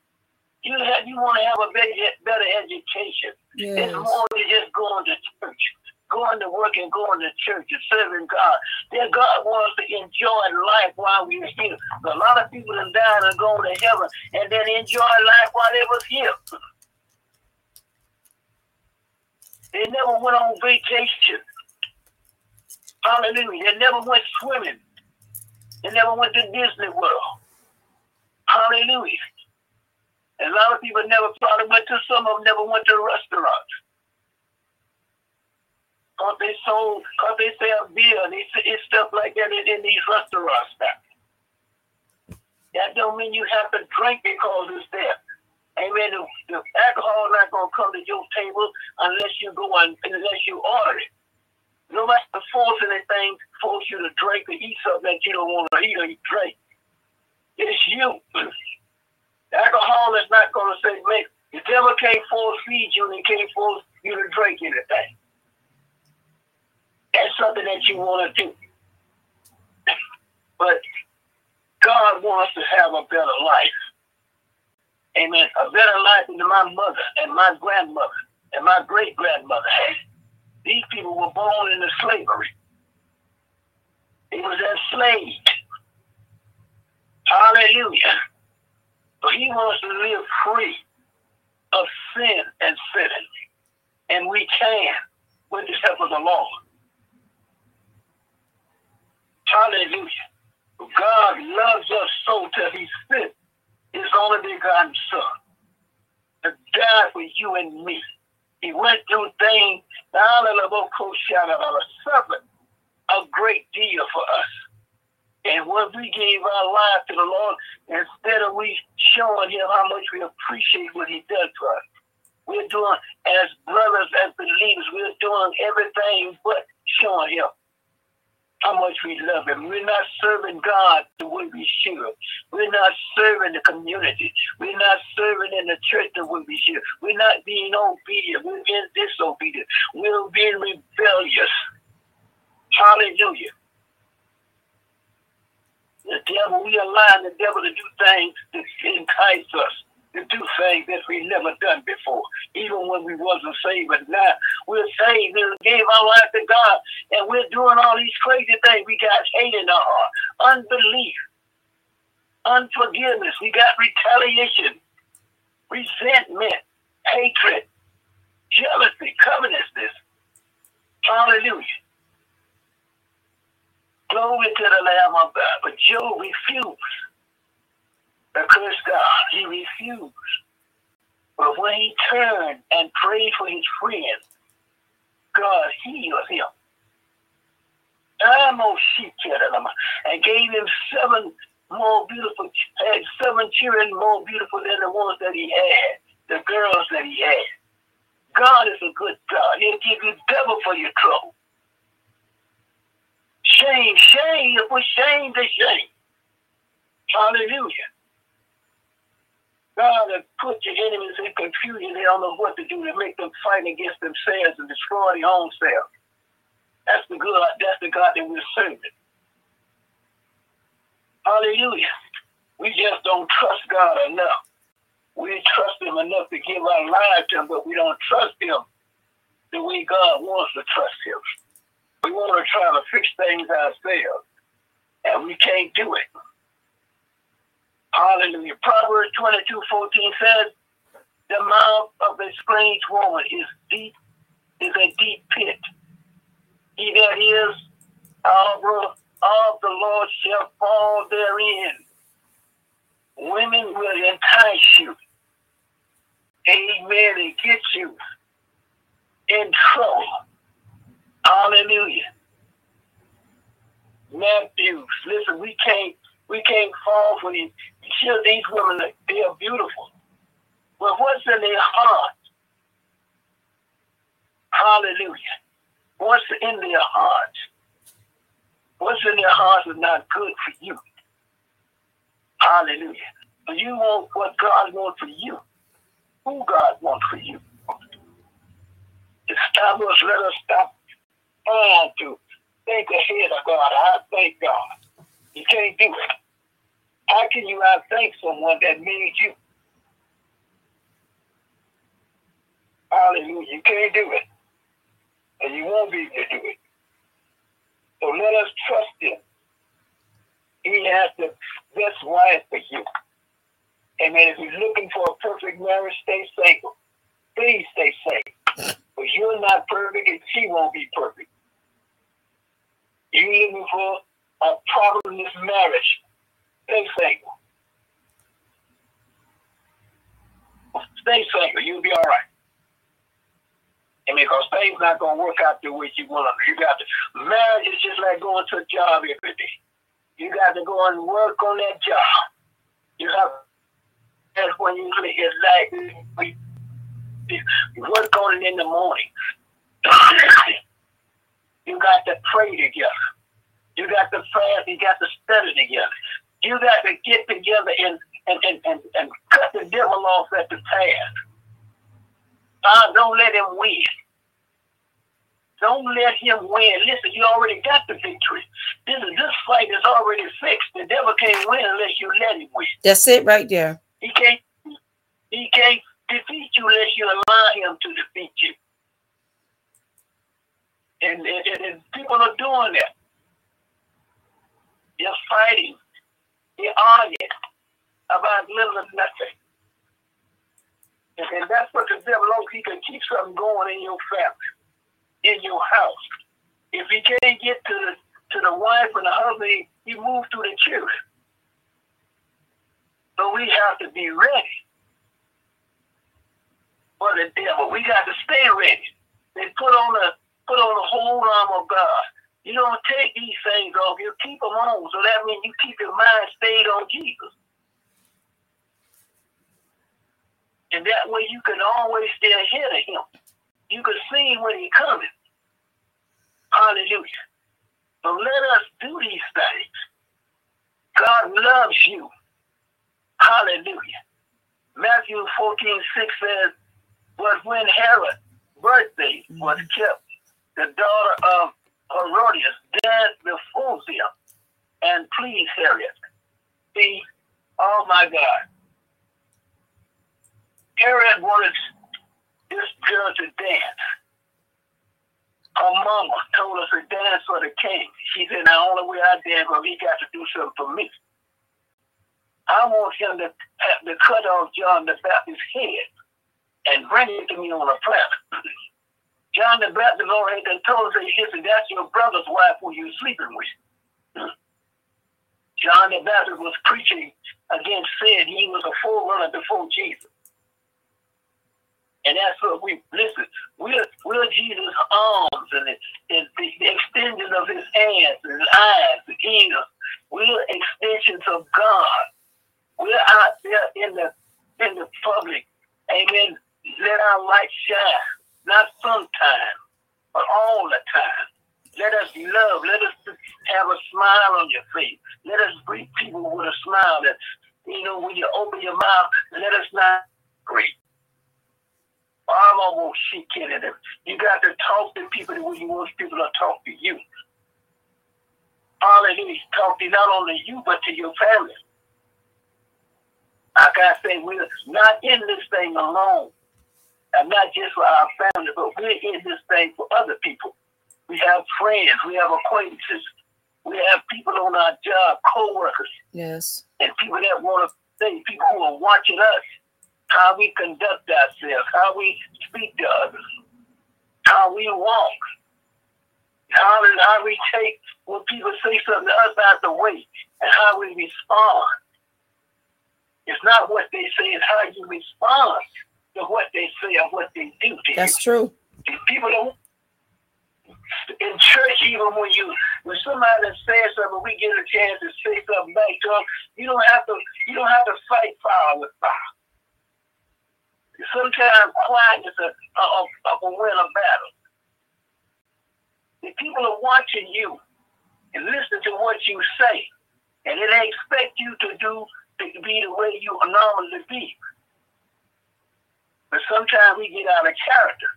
You have you want to have a better better education. Yes. It's more than just going to church going to work and going to church and serving God. Then God wants to enjoy life while we're here. A lot of people have died and gone to heaven and then enjoy life while they was here. They never went on vacation. Hallelujah. They never went swimming. They never went to Disney World. Hallelujah. And a lot of people never probably went to some of them never went to restaurants. Cause they sold, cause they sell beer and it's stuff like that in, in these restaurants now. That don't mean you have to drink because it's there. Amen. The, the alcohol not gonna come to your table unless you go and unless you order it. Nobody force anything, force you to drink or eat something that you don't want to eat or drink. It's you. The alcohol is not gonna say, make the devil can't force feed you and he can't force you to drink anything. That's something that you want to do. But God wants to have a better life. Amen. A better life than my mother and my grandmother and my great grandmother had. These people were born into slavery. They was enslaved. Hallelujah. But he wants to live free of sin and sinning. And we can with the help of the Lord. Hallelujah. God loves us so till he sent his only begotten son. to die for you and me. He went through things, suffered a great deal for us. And when we gave our life to the Lord, instead of we showing him how much we appreciate what he does for us, we're doing, as brothers, as believers, we're doing everything but showing him how much we love him. We're not serving God the way we should. We're not serving the community. We're not serving in the church the way we should. We're not being obedient. We're being disobedient. We're being rebellious. Hallelujah. The devil, we allow the devil to do things to entice us to do things that we never done before, even when we wasn't saved. But now we're saved and gave our life to God, and we're doing all these crazy things. We got hate in our heart, unbelief, unforgiveness. We got retaliation, resentment, hatred, jealousy, covetousness. Hallelujah. Glory to the Lamb of God. But Job refused curse God. He refused. But when he turned and prayed for his friend, God healed him. And gave him seven more beautiful, had seven children more beautiful than the ones that he had, the girls that he had. God is a good God. He'll give you double for your trouble. Shame, shame, you put shame to shame. Hallelujah. God has put your enemies in confusion. They don't know what to do to make them fight against themselves and destroy their own selves. That's the God, that's the God that we're serving. Hallelujah. We just don't trust God enough. We trust him enough to give our lives to him, but we don't trust him the way God wants to trust him. We want to try to fix things ourselves, and we can't do it. Hallelujah. Proverbs 22 14 says, The mouth of a strange woman is deep, is a deep pit. He that is our of the Lord shall fall therein. Women will entice you. Amen. And get you in trouble. Hallelujah. Matthew, listen, we can't we can't fall for these. Sure, these women they are beautiful. But what's in their heart? Hallelujah. What's in their hearts? What's in their hearts is not good for you. Hallelujah. But you want what God wants for you. Who God wants for you. Us, let us stop trying to think ahead of God. I thank God. You can't do it. How can you thank someone that made you? Hallelujah. You can't do it. And you won't be able to do it. So let us trust him. He has the best wife for you. And Amen. If you're looking for a perfect marriage, stay single. Please stay single. But you're not perfect and she won't be perfect. You're looking for a problemless marriage. Stay single. Stay single. You'll be all right. And because things not gonna work out the way you want them. You got to marriage is just like going to a job every day. You got to go and work on that job. You have that's when you get like you work on it in the morning. you got to pray together. You got to fast, you got to study together. You got to get together and, and, and, and, and cut the devil off at the path. Uh, don't let him win. Don't let him win. Listen, you already got the victory. This is, this fight is already fixed. The devil can't win unless you let him win. That's it right there. He can't he can't defeat you unless you allow him to defeat you. And, and, and people are doing that. You're fighting. You're arguing about little or nothing. And, and that's what the devil wants. He can keep something going in your family, in your house. If he can't get to the to the wife and the husband, he moves to the children. So we have to be ready. for the devil. We got to stay ready. They put on the put on the whole armor of God. You don't take these things off. You keep them on. So that means you keep your mind stayed on Jesus. And that way you can always stay ahead of him. You can see when he's coming. Hallelujah. So let us do these things. God loves you. Hallelujah. Matthew 14, 6 says, was when Herod's birthday was mm-hmm. kept, the daughter of Herodias danced before him and please Herod. See, oh my God. Herod wanted this girl to dance. Her mama told us to dance for the king. She said, the only way I dance, but he got to do something for me. I want him to to cut off John the Baptist's head and bring it to me on a platter. John the Baptist already told us, listen, that's your brother's wife who you're sleeping with. John the Baptist was preaching against sin. He was a forerunner before Jesus. And that's what we listen. We're we're Jesus' arms and the, the, the extension of his hands, and his eyes, his ears. We're extensions of God. We're out there in the in the public. Amen. Let our light shine not sometimes, but all the time. Let us love. Let us have a smile on your face. Let us greet people with a smile. That you know, when you open your mouth, let us not greet. I'm almost shit kidding them. You got to talk to people the way you want people to talk to you. Hallelujah. Talk to not only you, but to your family. Like I say, we're not in this thing alone and not just for our family, but we're in this thing for other people. We have friends, we have acquaintances, we have people on our job, co-workers. Yes. And people that want to think, people who are watching us, how we conduct ourselves, how we speak to others, how we walk, how, how we take when people say something to us out the way, and how we respond. It's not what they say, it's how you respond to what they say or what they do. That's true. People don't in church, even when you when somebody says something, we get a chance to say something back to them. You don't have to you don't have to fight fire with fire. Sometimes quiet is a, a, a, a win a battle. If people are watching you and listen to what you say, and they expect you to do to be the way you normally be. But sometimes we get out of character.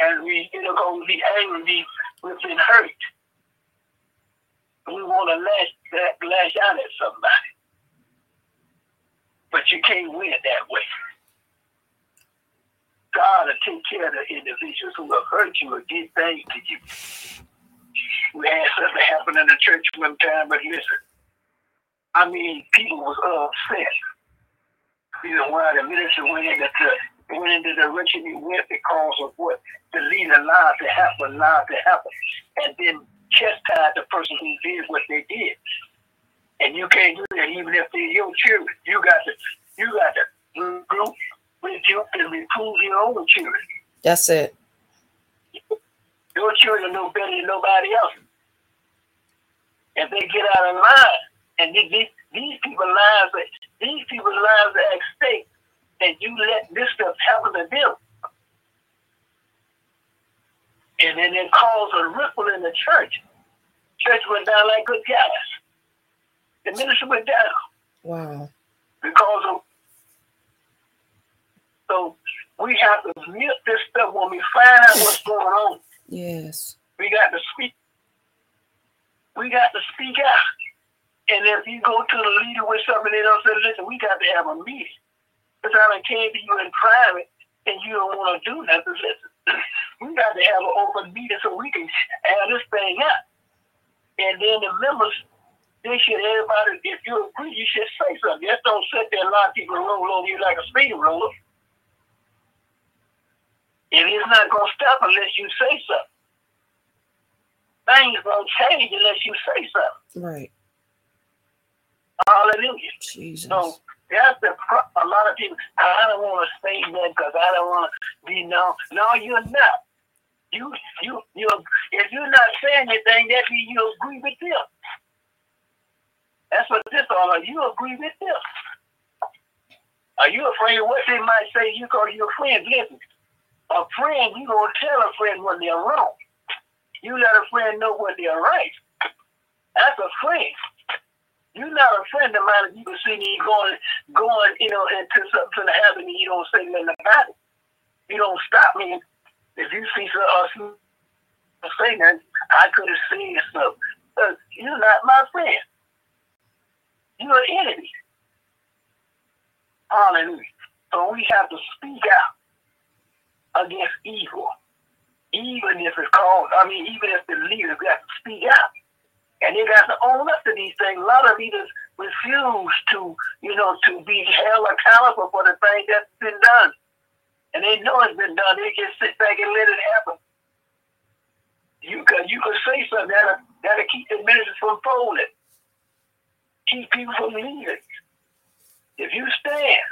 And we, you know, go be angry, we've been hurt. We want to lash, lash out at somebody. But you can't win that way. God will take care of the individuals who have hurt you or did things to you. We had something happen in the church one time, but listen, I mean, people was upset reason why the minister went into the, went into the direction he went because of what the leader allowed to happen, allowed to happen, and then chastise the person who did what they did. And you can't do that even if they're your children. You got to you got to group rebuke and reprove your own children. That's it. Your children know better than nobody else. If they get out of line, and these, these people's lives, these people's lives are at stake, and you let this stuff happen to them. And then it caused a ripple in the church. Church went down like good gas. The ministry went down. Wow. Because of so we have to mute this stuff when we find out what's going on. Yes. We got to speak. We got to speak out. And if you go to the leader with something, they don't say, listen, we got to have a meeting. Because I came to you in private and you don't want to do nothing. Listen, we got to have an open meeting so we can have this thing up. And then the members, they should, everybody, if you agree, you should say something. Just don't sit there and lot of people roll over you like a speed roller. And it's not going to stop unless you say something. Things don't change unless you say something. Right. Hallelujah. Jesus. So That's the pro- a lot of people. I don't want to say that because I don't want to be known. No, you're not. You, you, you. If you're not saying anything, that means you agree with them. That's what this all about. You agree with them. Are you afraid of what they might say? You call your friend. Listen, a friend, you gonna tell a friend when they're wrong. You let a friend know when they're right. That's a friend. You're not a friend of mine if you can see me going, going, you know, into something to happen and you don't say nothing about it. You don't stop me. If you see something uh, say that, I could have seen something. Uh, you're not my friend. You're an enemy. Hallelujah. So we have to speak out against evil. Even if it's called, I mean, even if the leaders got to speak out. And they got to own up to these things. A lot of leaders refuse to, you know, to be held accountable for the thing that's been done. And they know it's been done. They just sit back and let it happen. You could you could say something that'll, that'll keep the ministers from folding. Keep people from leaving. If you stand,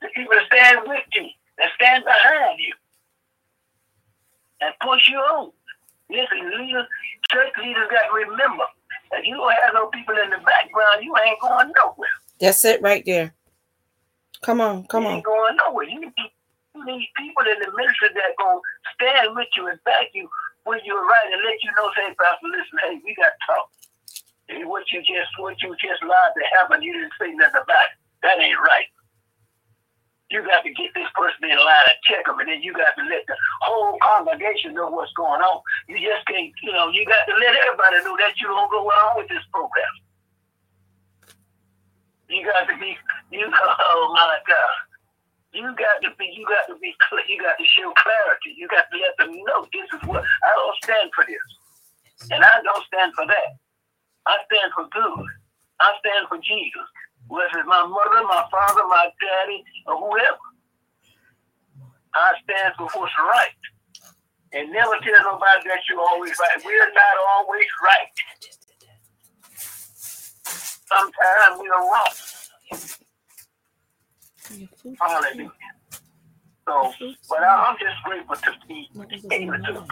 the people stand with you, that stand behind you, and push you on. Listen, leaders, church leaders got to remember that you don't have no people in the background, you ain't going nowhere. That's it right there. Come on, come you on. ain't going nowhere. You need, you need people in the ministry that to stand with you and back you when you're right and let you know, say, Pastor, listen, hey, we got to talk. And what you just what you just lied to happen, you didn't say nothing about it. That ain't right. You got to get this person in line and check them, and then you got to let the whole congregation know what's going on. You just can't, you know, you got to let everybody know that you don't go on with this program. You got to be, you, oh my God. You got to be, you got to be, you got to show clarity. You got to let them know this is what, I don't stand for this. And I don't stand for that. I stand for good. I stand for Jesus. Whether it's my mother, my father, my daddy, or whoever. I stand for what's right. And never tell nobody that you're always right. We're not always right. Sometimes we are wrong. Hallelujah. So, but I, I'm just grateful to be able to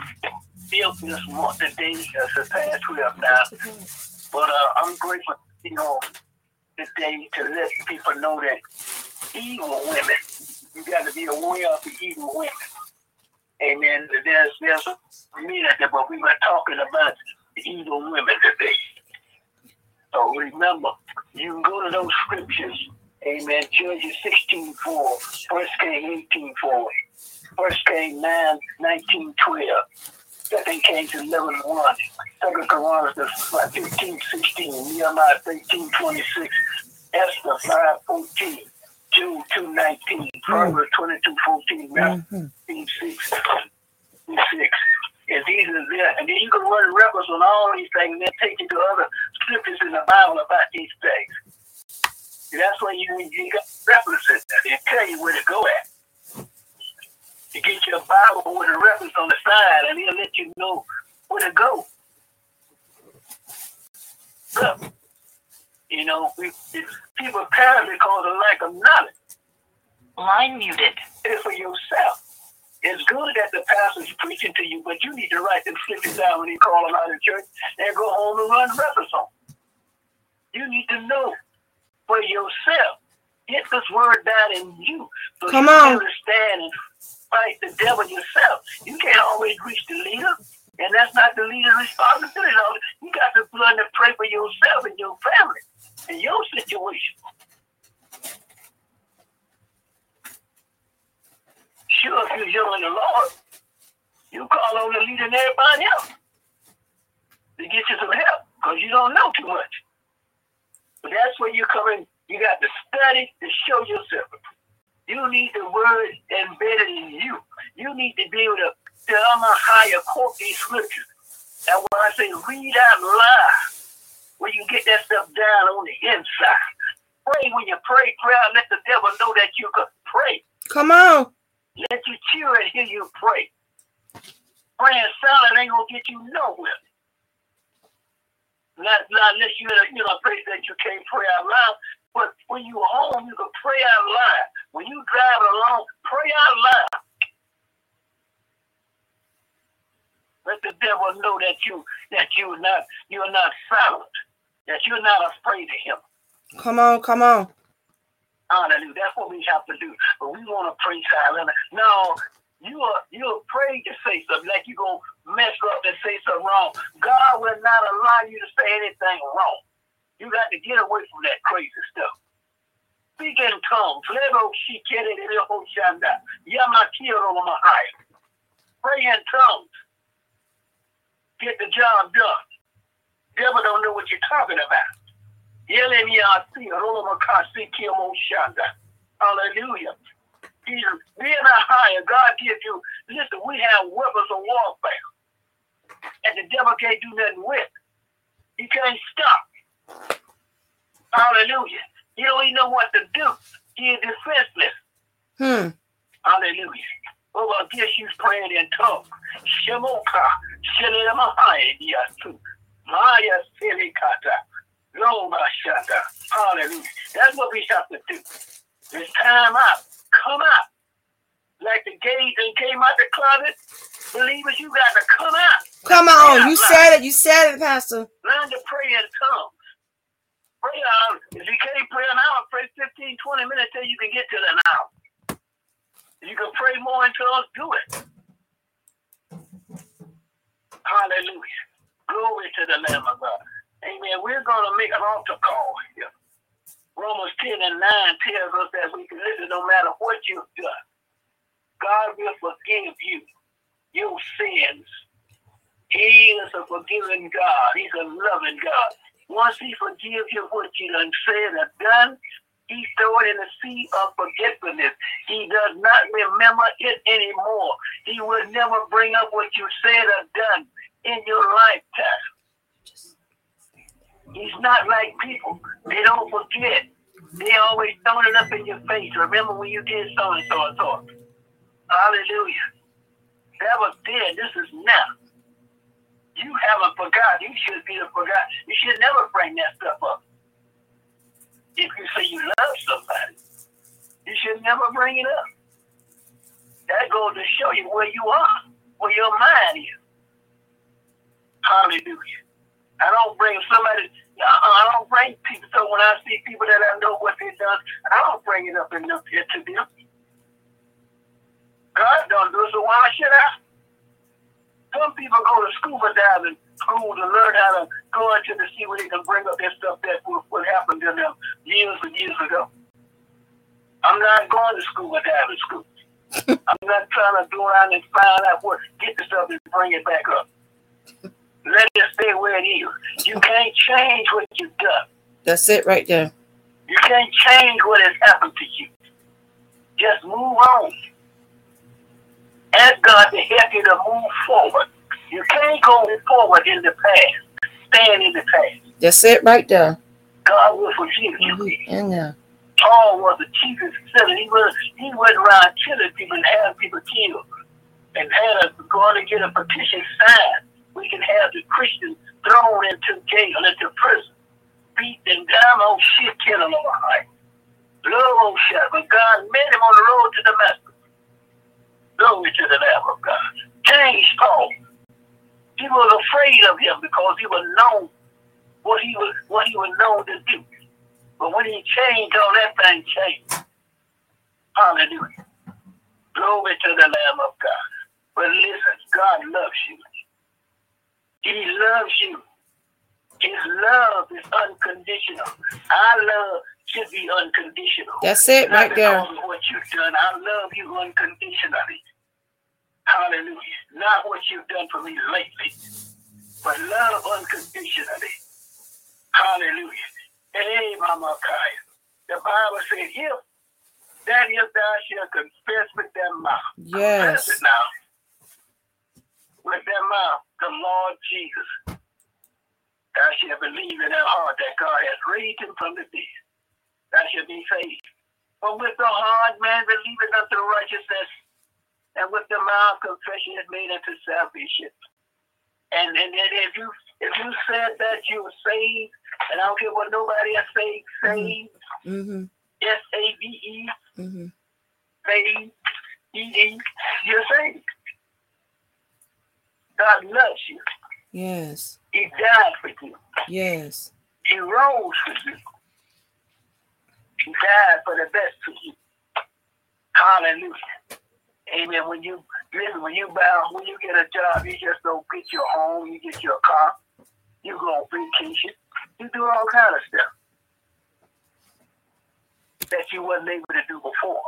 feel this more today as a past 12 now. But uh, I'm grateful, you know, today to let people know that evil women, you got to be aware of the evil women. Amen. There's there's of them, but we were talking about the evil women today. So remember, you can go to those scriptures. Amen. Judges 16 4, 1 Kings 18 4, 1 Kings 9 19 12. Second Kings 11 1, Second Chronicles 15 16, Nehemiah 13 26, Esther 5 14, Jude 2 19, hmm. Proverbs 22 14, hmm, Matthew hmm. 15 6, 6. And these are there. And then you can run records on all these things and then take you to other scriptures in the Bible about these things. And that's when you, you got references there. They tell you where to go at. You get your Bible with a reference on the side, and he'll let you know where to go. Look, you know, we, people perish because of lack of knowledge. Line muted. It's for yourself. It's good that the pastor's preaching to you, but you need to write them scriptures down when you call them out of church and go home and run reference on. You need to know for yourself. Get this word down in you so Come you on. understand and fight the devil yourself. You can't always reach the leader, and that's not the leader's responsibility. You got to learn to pray for yourself and your family and your situation. Sure, if you're young in the Lord, you call on the leader and everybody else to get you some help because you don't know too much. But that's where you come in. You got to study to show yourself. You need the word embedded in you. You need to be able to tell them how you quote these scriptures. And when I say read out loud, where you get that stuff down on the inside. Pray when you pray prayer, let the devil know that you can pray. Come on. Let you cheer and hear you pray. Praying silent ain't gonna get you nowhere. Not, not unless you're in a, you know, a place that you can't pray out loud. But when you home, you can pray out loud. When you drive along, pray out loud. Let the devil know that you that you're not you're not silent, that you're not afraid of him. Come on, come on. Hallelujah. That's what we have to do. But we want to pray silent. No, you are you're afraid to say something like you're gonna mess up and say something wrong. God will not allow you to say anything wrong. You got to get away from that crazy stuff. Speak in tongues. Pray in tongues. Get the job done. Devil don't know what you're talking about. Hallelujah. He's being a higher. God gives you, listen, we have weapons of warfare. And the devil can't do nothing with. He can't stop. Hallelujah. He don't even know what to do. He is defenseless. Hmm. Hallelujah. Oh, I guess you praying in tongues. Shemoka, Shelemahaya, Yasu, Maya Silikata, Loma Shata. Hallelujah. That's what we have to do. It's time out. Come out. Like the gays and came out the closet. Believers, you got to come out. Come on. You said it. You said it, Pastor. Learn to pray in tongues. Pray out. If you can't pray an hour, pray 15, 20 minutes till you can get to an hour. You can pray more in tongues, do it. Hallelujah. Glory to the Lamb of God. Amen. We're going to make an altar call here. Romans 10 and 9 tells us that we can listen no matter what you've done. God will forgive you your sins. He is a forgiving God. He's a loving God. Once he forgives you what you done said or done, he throw it in the sea of forgetfulness. He does not remember it anymore. He will never bring up what you said or done in your lifetime. He's not like people. They don't forget. They always throwing it up in your face. Remember when you did so and so and so. Hallelujah. That was then. This is now. You haven't forgotten. You should be the forgotten. You should never bring that stuff up. If you say you love somebody, you should never bring it up. That goes to show you where you are, where your mind is. Hallelujah. I don't bring somebody, uh-uh, I don't bring people. So when I see people that I know what they've done, I don't bring it up in the, to them. God don't do it, so why should I? Some people go to scuba diving school to learn how to go into the sea where they can bring up their stuff that what happened to them years and years ago. I'm not going to scuba diving school. I'm not trying to go around and find out what, get the stuff and bring it back up. Let it stay where it is. You can't change what you've done. That's it right there. You can't change what has happened to you. Just move on. Ask God to help you to move forward. You can't go forward in the past. Stand in the past. That's it right there. God will forgive you. Mhm. In there. Paul was the chiefest sinner. He was he went around killing people and having people killed. And had us going to get a petition signed. We can have the Christians thrown into jail, into prison, beat them down on shit, killing them high. Love on shit. But God met him on the road to Damascus. Glory to the Lamb of God. Changed Paul. He was afraid of him because he was known what he was what he was known to do. But when he changed, all that thing changed. Hallelujah. Glory to the Lamb of God. But listen, God loves you. He loves you. His love is unconditional. Our love should be unconditional. That's it right there. what you've done. I love you unconditionally. Hallelujah. Not what you've done for me lately, but love unconditionally. Hallelujah. Hey, Mama Kaya. The Bible said, if that if thou shalt confess with thy mouth. Yes. Confess it now. With thy mouth, the Lord Jesus. Thou shalt believe in thy heart that God has raised him from the dead. Thou shalt be saved. For with the heart man believeth unto righteousness, and with the mouth confession is made unto salvation. And and then if you if you said that you were saved, and I don't care what nobody else say, saved, Mm-hmm. S A V E, Mm-hmm. faith, E E. You're saved. God loves you. Yes. He died for you. Yes. He rose for you. He died for the best for you. Hallelujah. Amen. When you listen, when you bow, when you get a job, you just don't get your home, you get your car, you go on vacation, you do all kind of stuff that you wasn't able to do before.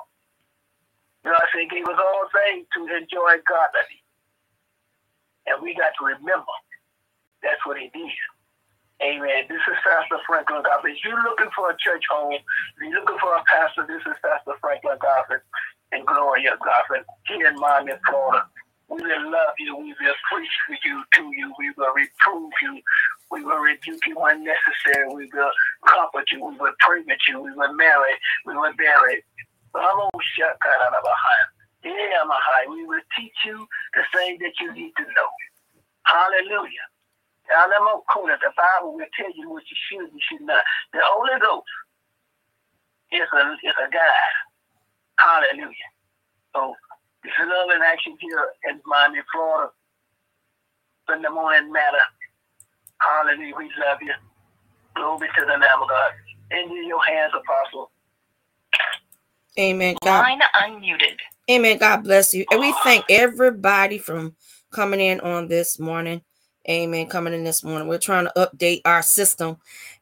You know saying? He gave us all things to enjoy godly. And we got to remember that's what he did. Amen. This is Pastor Franklin Golphin. If you're looking for a church home, if you're looking for a pastor, this is Pastor Franklin Golphin and Gloria Golphin here in Miami, Florida. We will love you. We will preach for you, to you. We will reprove you. We will rebuke you when necessary. We will comfort you. We will pray with you. We will marry. We will bury. We will teach you the things that you need to know. Hallelujah. The Bible will tell you what you should and should not. The Holy Ghost is a, is a guide. Hallelujah. So this is love in action here in Miami, Florida. Sunday morning manna. Hallelujah. We love you. Glory to the Lamb of God. Into your hands, Apostle. Amen. God. Line unmuted. Amen. God bless you. And we thank everybody from coming in on this morning. Amen. Coming in this morning. We're trying to update our system.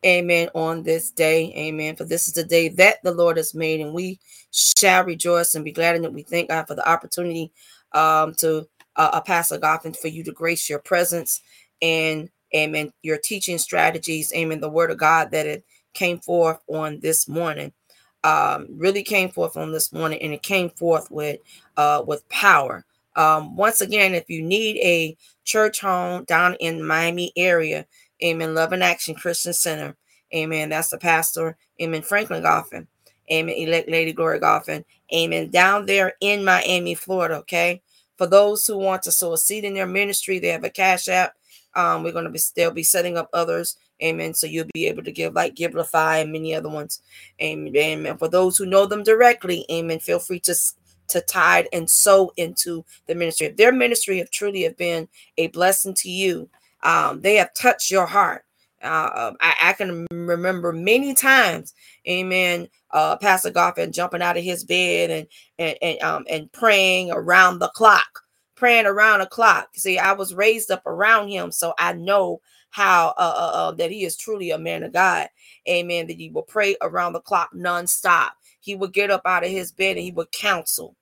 Amen. On this day. Amen. For this is the day that the Lord has made, and we shall rejoice and be glad in it. We thank God for the opportunity um, to uh, uh, Pastor Golphin for you to grace your presence and amen your teaching strategies. Amen. The word of God that it came forth on this morning. Um, really came forth on this morning, and it came forth with uh, with power. Um, once again, if you need a church home down in Miami area, Amen. Love in Action Christian Center, Amen. That's the pastor, Amen. Franklin Golphin, Amen. Elect Lady Glory Golphin, Amen. Down there in Miami, Florida. Okay. For those who want to sow a seed in their ministry, they have a cash app. Um, we're going to be they'll be setting up others. Amen. So you'll be able to give like Givelify and many other ones. Amen. Amen. For those who know them directly, amen. Feel free to to tide and sow into the ministry. If their ministry have truly have been a blessing to you, um, they have touched your heart. Uh, I, I, can remember many times, Amen. Uh, Pastor Golphin jumping out of his bed and and and um and praying around the clock, praying around the clock. See, I was raised up around him, so I know how uh, uh, uh, that he is truly a man of God. Amen. That he will pray around the clock nonstop. He would get up out of his bed and he would counsel.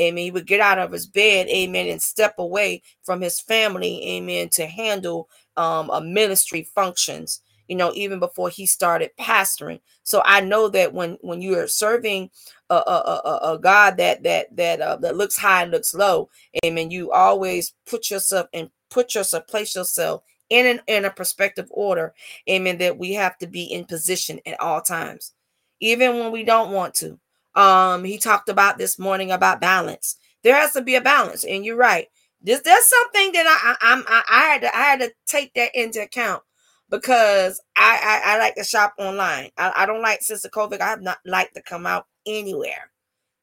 Amen. He would get out of his bed, amen, and step away from his family, amen, to handle um a ministry functions, you know, even before he started pastoring. So I know that when when you are serving a, a, a, a God that that that uh, that looks high and looks low, amen, you always put yourself and put yourself, place yourself in an in a perspective order, amen, that we have to be in position at all times, even when we don't want to. Um, he talked about this morning about balance. There has to be a balance, and you're right. This that's something that I I, I, I had to I had to take that into account because I I, I like to shop online. I, I don't like since the COVID. I have not liked to come out anywhere.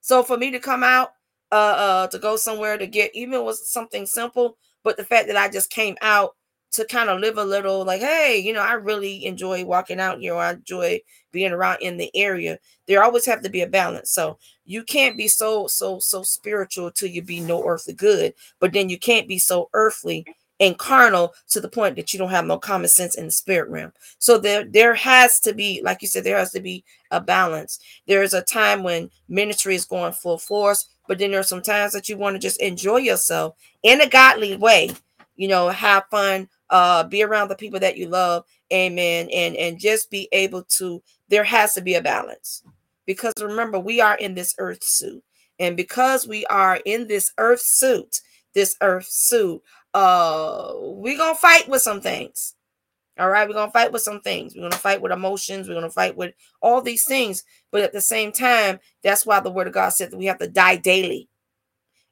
So for me to come out, uh, uh, to go somewhere to get even was something simple, but the fact that I just came out to kind of live a little like, hey, you know, I really enjoy walking out here. I enjoy being around in the area. There always have to be a balance. So you can't be so, so, so spiritual till you be no earthly good, but then you can't be so earthly and carnal to the point that you don't have no common sense in the spirit realm. So there, there has to be, like you said, there has to be a balance. There is a time when ministry is going full force, but then there are some times that you want to just enjoy yourself in a godly way. You know, have fun, uh be around the people that you love amen and and just be able to there has to be a balance. Because remember we are in this earth suit and because we are in this earth suit this earth suit uh we're gonna fight with some things. All right we're gonna fight with some things. We're gonna fight with emotions. We're gonna fight with all these things. But at the same time that's why the word of god said that we have to die daily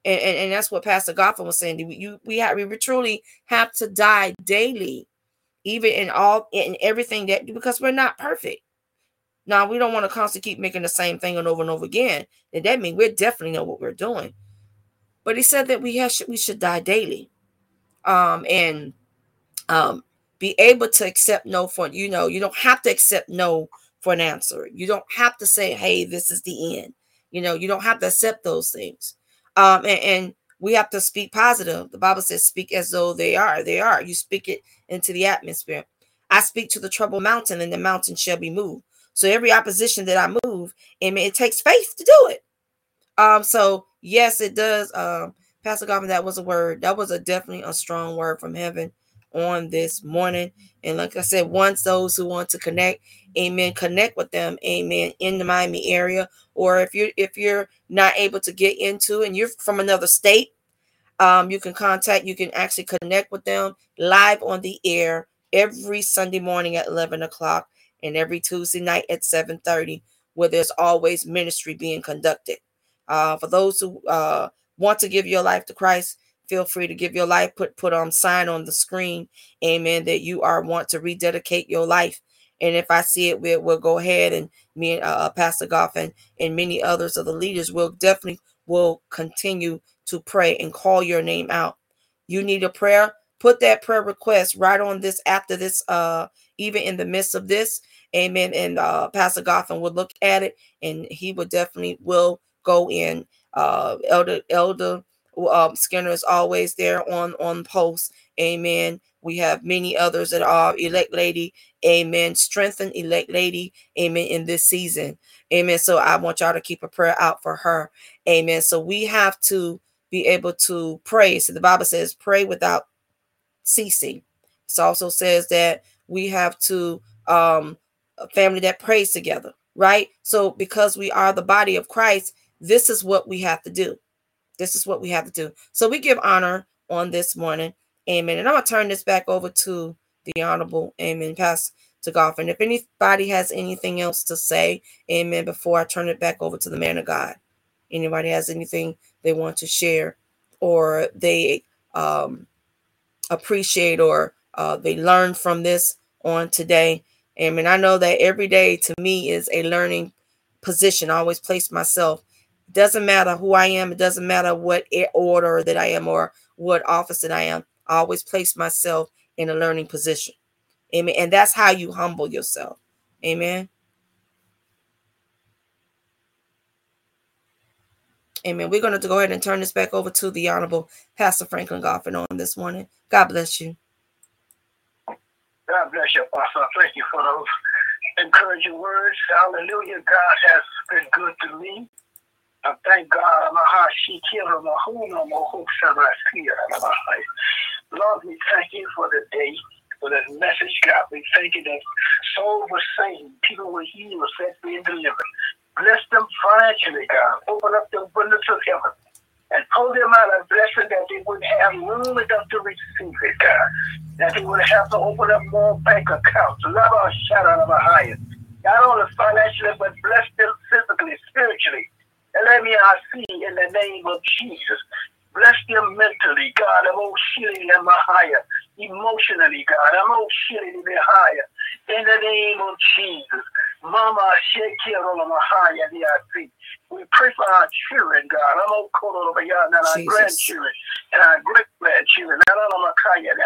and, and, and that's what Pastor Golphin was saying. You we have we truly have to die daily, even in all in everything that because we're not perfect. Now we don't want to constantly keep making the same thing and over and over again. And that means we definitely know what we're doing. But he said that we have we should die daily, um, and um, be able to accept no for you know you don't have to accept no for an answer. You don't have to say, "Hey, this is the end." You know, you don't have to accept those things. Um, and, and we have to speak positive. The Bible says, "Speak as though they are. They are." You speak it into the atmosphere. I speak to the troubled mountain, and the mountain shall be moved. So every opposition that I move, and it takes faith to do it. Um, so yes, it does. Um, Pastor Golphin, that was a word. That was a definitely a strong word from heaven on this morning. And like I said, once those who want to connect, amen, connect with them, amen, in the Miami area. Or if you're if you're not able to get into and you're from another state, um, you can contact, you can actually connect with them live on the air every Sunday morning at 11 o'clock and every Tuesday night at 7:30, where there's always ministry being conducted. Uh, for those who uh, want to give your life to Christ, feel free to give your life. Put put on sign on the screen, Amen. That you are want to rededicate your life. And if I see it, we'll, we'll go ahead and me and uh, uh Pastor Golphin, and many others of the leaders will definitely will continue to pray and call your name out. You need a prayer, put that prayer request right on this after this, uh, even in the midst of this. Amen. And uh, Pastor Golphin would look at it and he would definitely will go in. Uh, Elder Elder um, Skinner is always there on on post. Amen. We have many others that are elect lady. Amen. Strengthen elect lady. Amen. In this season. Amen. So I want y'all to keep a prayer out for her. Amen. So we have to be able to pray. So the Bible says, pray without ceasing. It also says that we have to um a family that prays together, right? So because we are the body of Christ, this is what we have to do. This is what we have to do. So we give honor on this morning. Amen. And I'm gonna turn this back over to the honorable Amen Pastor Goff. And if anybody has anything else to say, Amen, before I turn it back over to the man of God. Anybody has anything they want to share or they um appreciate or uh, they learn from this on today. Amen. I know that every day to me is a learning position. I always place myself. Doesn't matter who I am. It doesn't matter what order that I am or what office that I am. I always place myself in a learning position. Amen. And that's how you humble yourself. Amen. Amen. We're going to go ahead and turn this back over to the Honorable Pastor Franklin Golphin on this morning. God bless you. God bless you, Pastor. Thank you for those encouraging words. Hallelujah. God has been good to me. I thank God. Lord, we thank you for the day, for this message, God. We thank you that souls were saved, people were healed, set free, and delivered. Bless them financially, God. Open up the windows of heaven and pull them out of blessing that they would have room enough to receive it, God. That they would have to open up more bank accounts. Love our shout out of a higher. Not only financially, but bless them physically, spiritually. And let me I see in the name of Jesus. Bless them mentally, God. I'm all shilling them higher. Emotionally, God. I'm all shilling them higher. In the name of Jesus. Mama Mahaya We pray for our children, God. I'm all caught over here and our grandchildren and our great grandchildren. Not all of my kind of.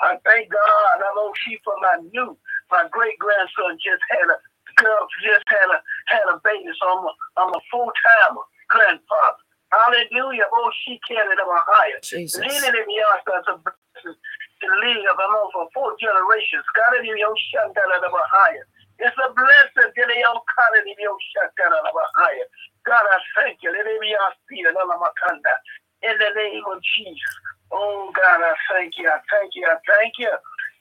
I thank God. I'm all she for my new, my great grandson just had a girl just had a had a baby, so I'm a, I'm a full time grandfather. Hallelujah. Oh, she carried them higher. Jesus. Leaning in me out as a blessing to live. I'm over four generations. God in your shut down higher. It's a blessing. That they all call it in your shut down of a higher. God, I thank you. Let it be our speed and all of my conduct. In the name of Jesus. Oh, God, I thank you. I thank you. I thank you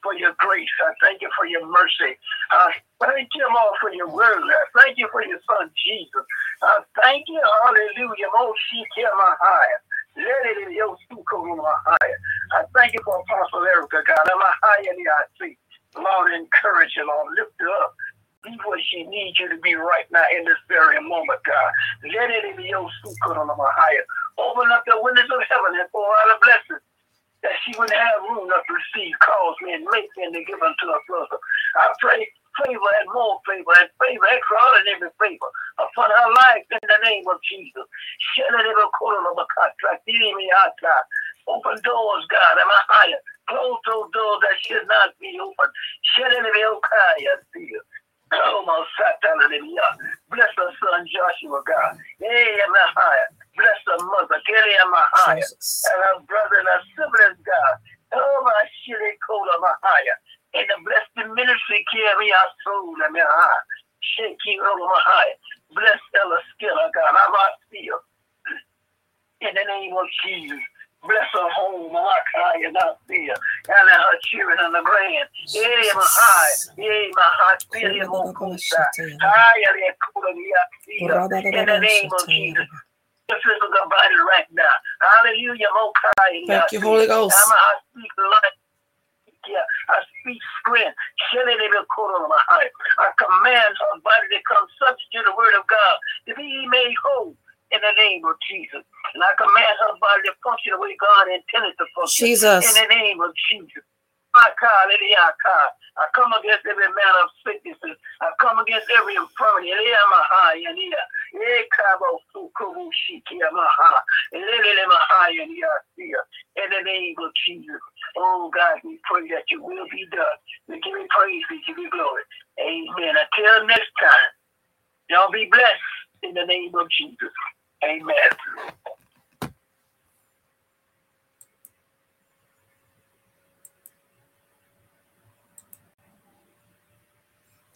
for your grace. I thank you for your mercy. I thank you, Lord, for your word. I thank you for your son, Jesus. I thank you. Hallelujah. Oh, she my higher. Let it in your on higher. I thank you for Apostle Erica, God. I'm a higher than I see. Lord, encourage her, Lord. Lift her up. Be what she needs you to be right now in this very moment, God. Let it in your sukkah on my higher. Open up the windows of heaven and pour out a blessing that she wouldn't have room enough to receive, cause me and make me and to give unto her brother. I pray favor and more favor and favor, extraordinary favor upon her life in the name of Jesus. Open doors, God, am I higher? Close those doors that should not be open. Oh, Bless her son Joshua, God. Bless her mother, Kelly, am I higher? And her brother and her oh God. Oh, my shit, cold, am I higher? And the blessed ministry carry our soul, am I higher? Shaking over my higher. Bless Elder Skinner, God. I'm out feel. In the name of Jesus. Bless her home, Malachi, and out there. And her children and the grand. Yeah, my high. Yeah, my heart. It, Mokusa. Higher, in the name of Jesus. This is the body right now. Hallelujah, Mokai. Thank you, Holy Ghost. I speak life. Yeah, I speak strength. I command her body to come subject to the word of God to be made whole in the name of Jesus. And I command her body to function the way God intended to function. Jesus. In the name of Jesus. I call it, I come against every man of sicknesses. I come against every infirmity. Eh, eh, in the name of Jesus. Oh God, we pray that your will be done. We give you praise, we give you glory. Amen. Until next time, y'all be blessed in the name of Jesus. Amen.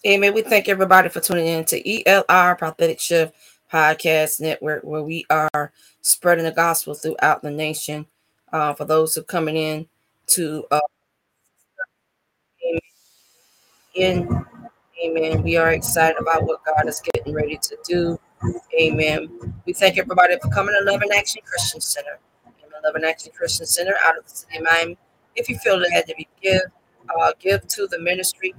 Amen. We thank everybody for tuning in to ELR Prophetic Shift Podcast Network, where we are spreading the gospel throughout the nation. Uh, for those who are coming in to uh, in Amen. We are excited about what God is getting ready to do. Amen. We thank everybody for coming to Love in Action Christian Center. Amen. Love in Action Christian Center out of the city of Miami. If you feel that to give, uh, give to the ministry.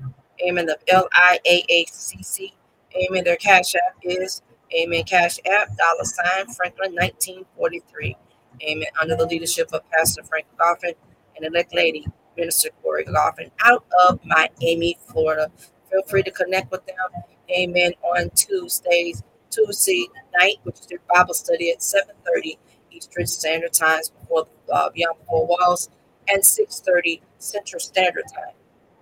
Amen. The L I A A C C. Amen. Their cash app is Amen. Cash app dollar sign Franklin 1943. Amen. Under the leadership of Pastor Frank Golphin and elect lady Minister Corey Golphin out of Miami, Florida. Feel free to connect with them. Amen. On Tuesdays, Tuesday night, which is their Bible study at 7:30 Eastern Standard Time before uh, Beyond the Four Walls, and 6:30 Central Standard Time.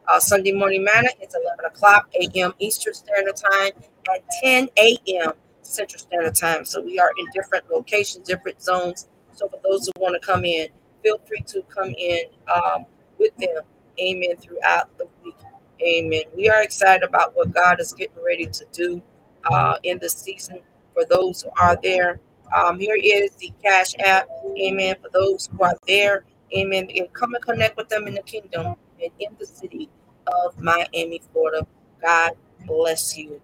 Uh, Sunday morning manna is 11 o'clock a.m. Eastern Standard Time at 10 a.m. Central Standard Time. So we are in different locations, different zones. So for those who want to come in, feel free to come in um, with them. Amen. Throughout the week. Amen. We are excited about what God is getting ready to do uh, in the season for those who are there. Um, here is the Cash App. Amen. For those who are there. Amen. And come and connect with them in the kingdom and in the city of Miami, Florida. God bless you.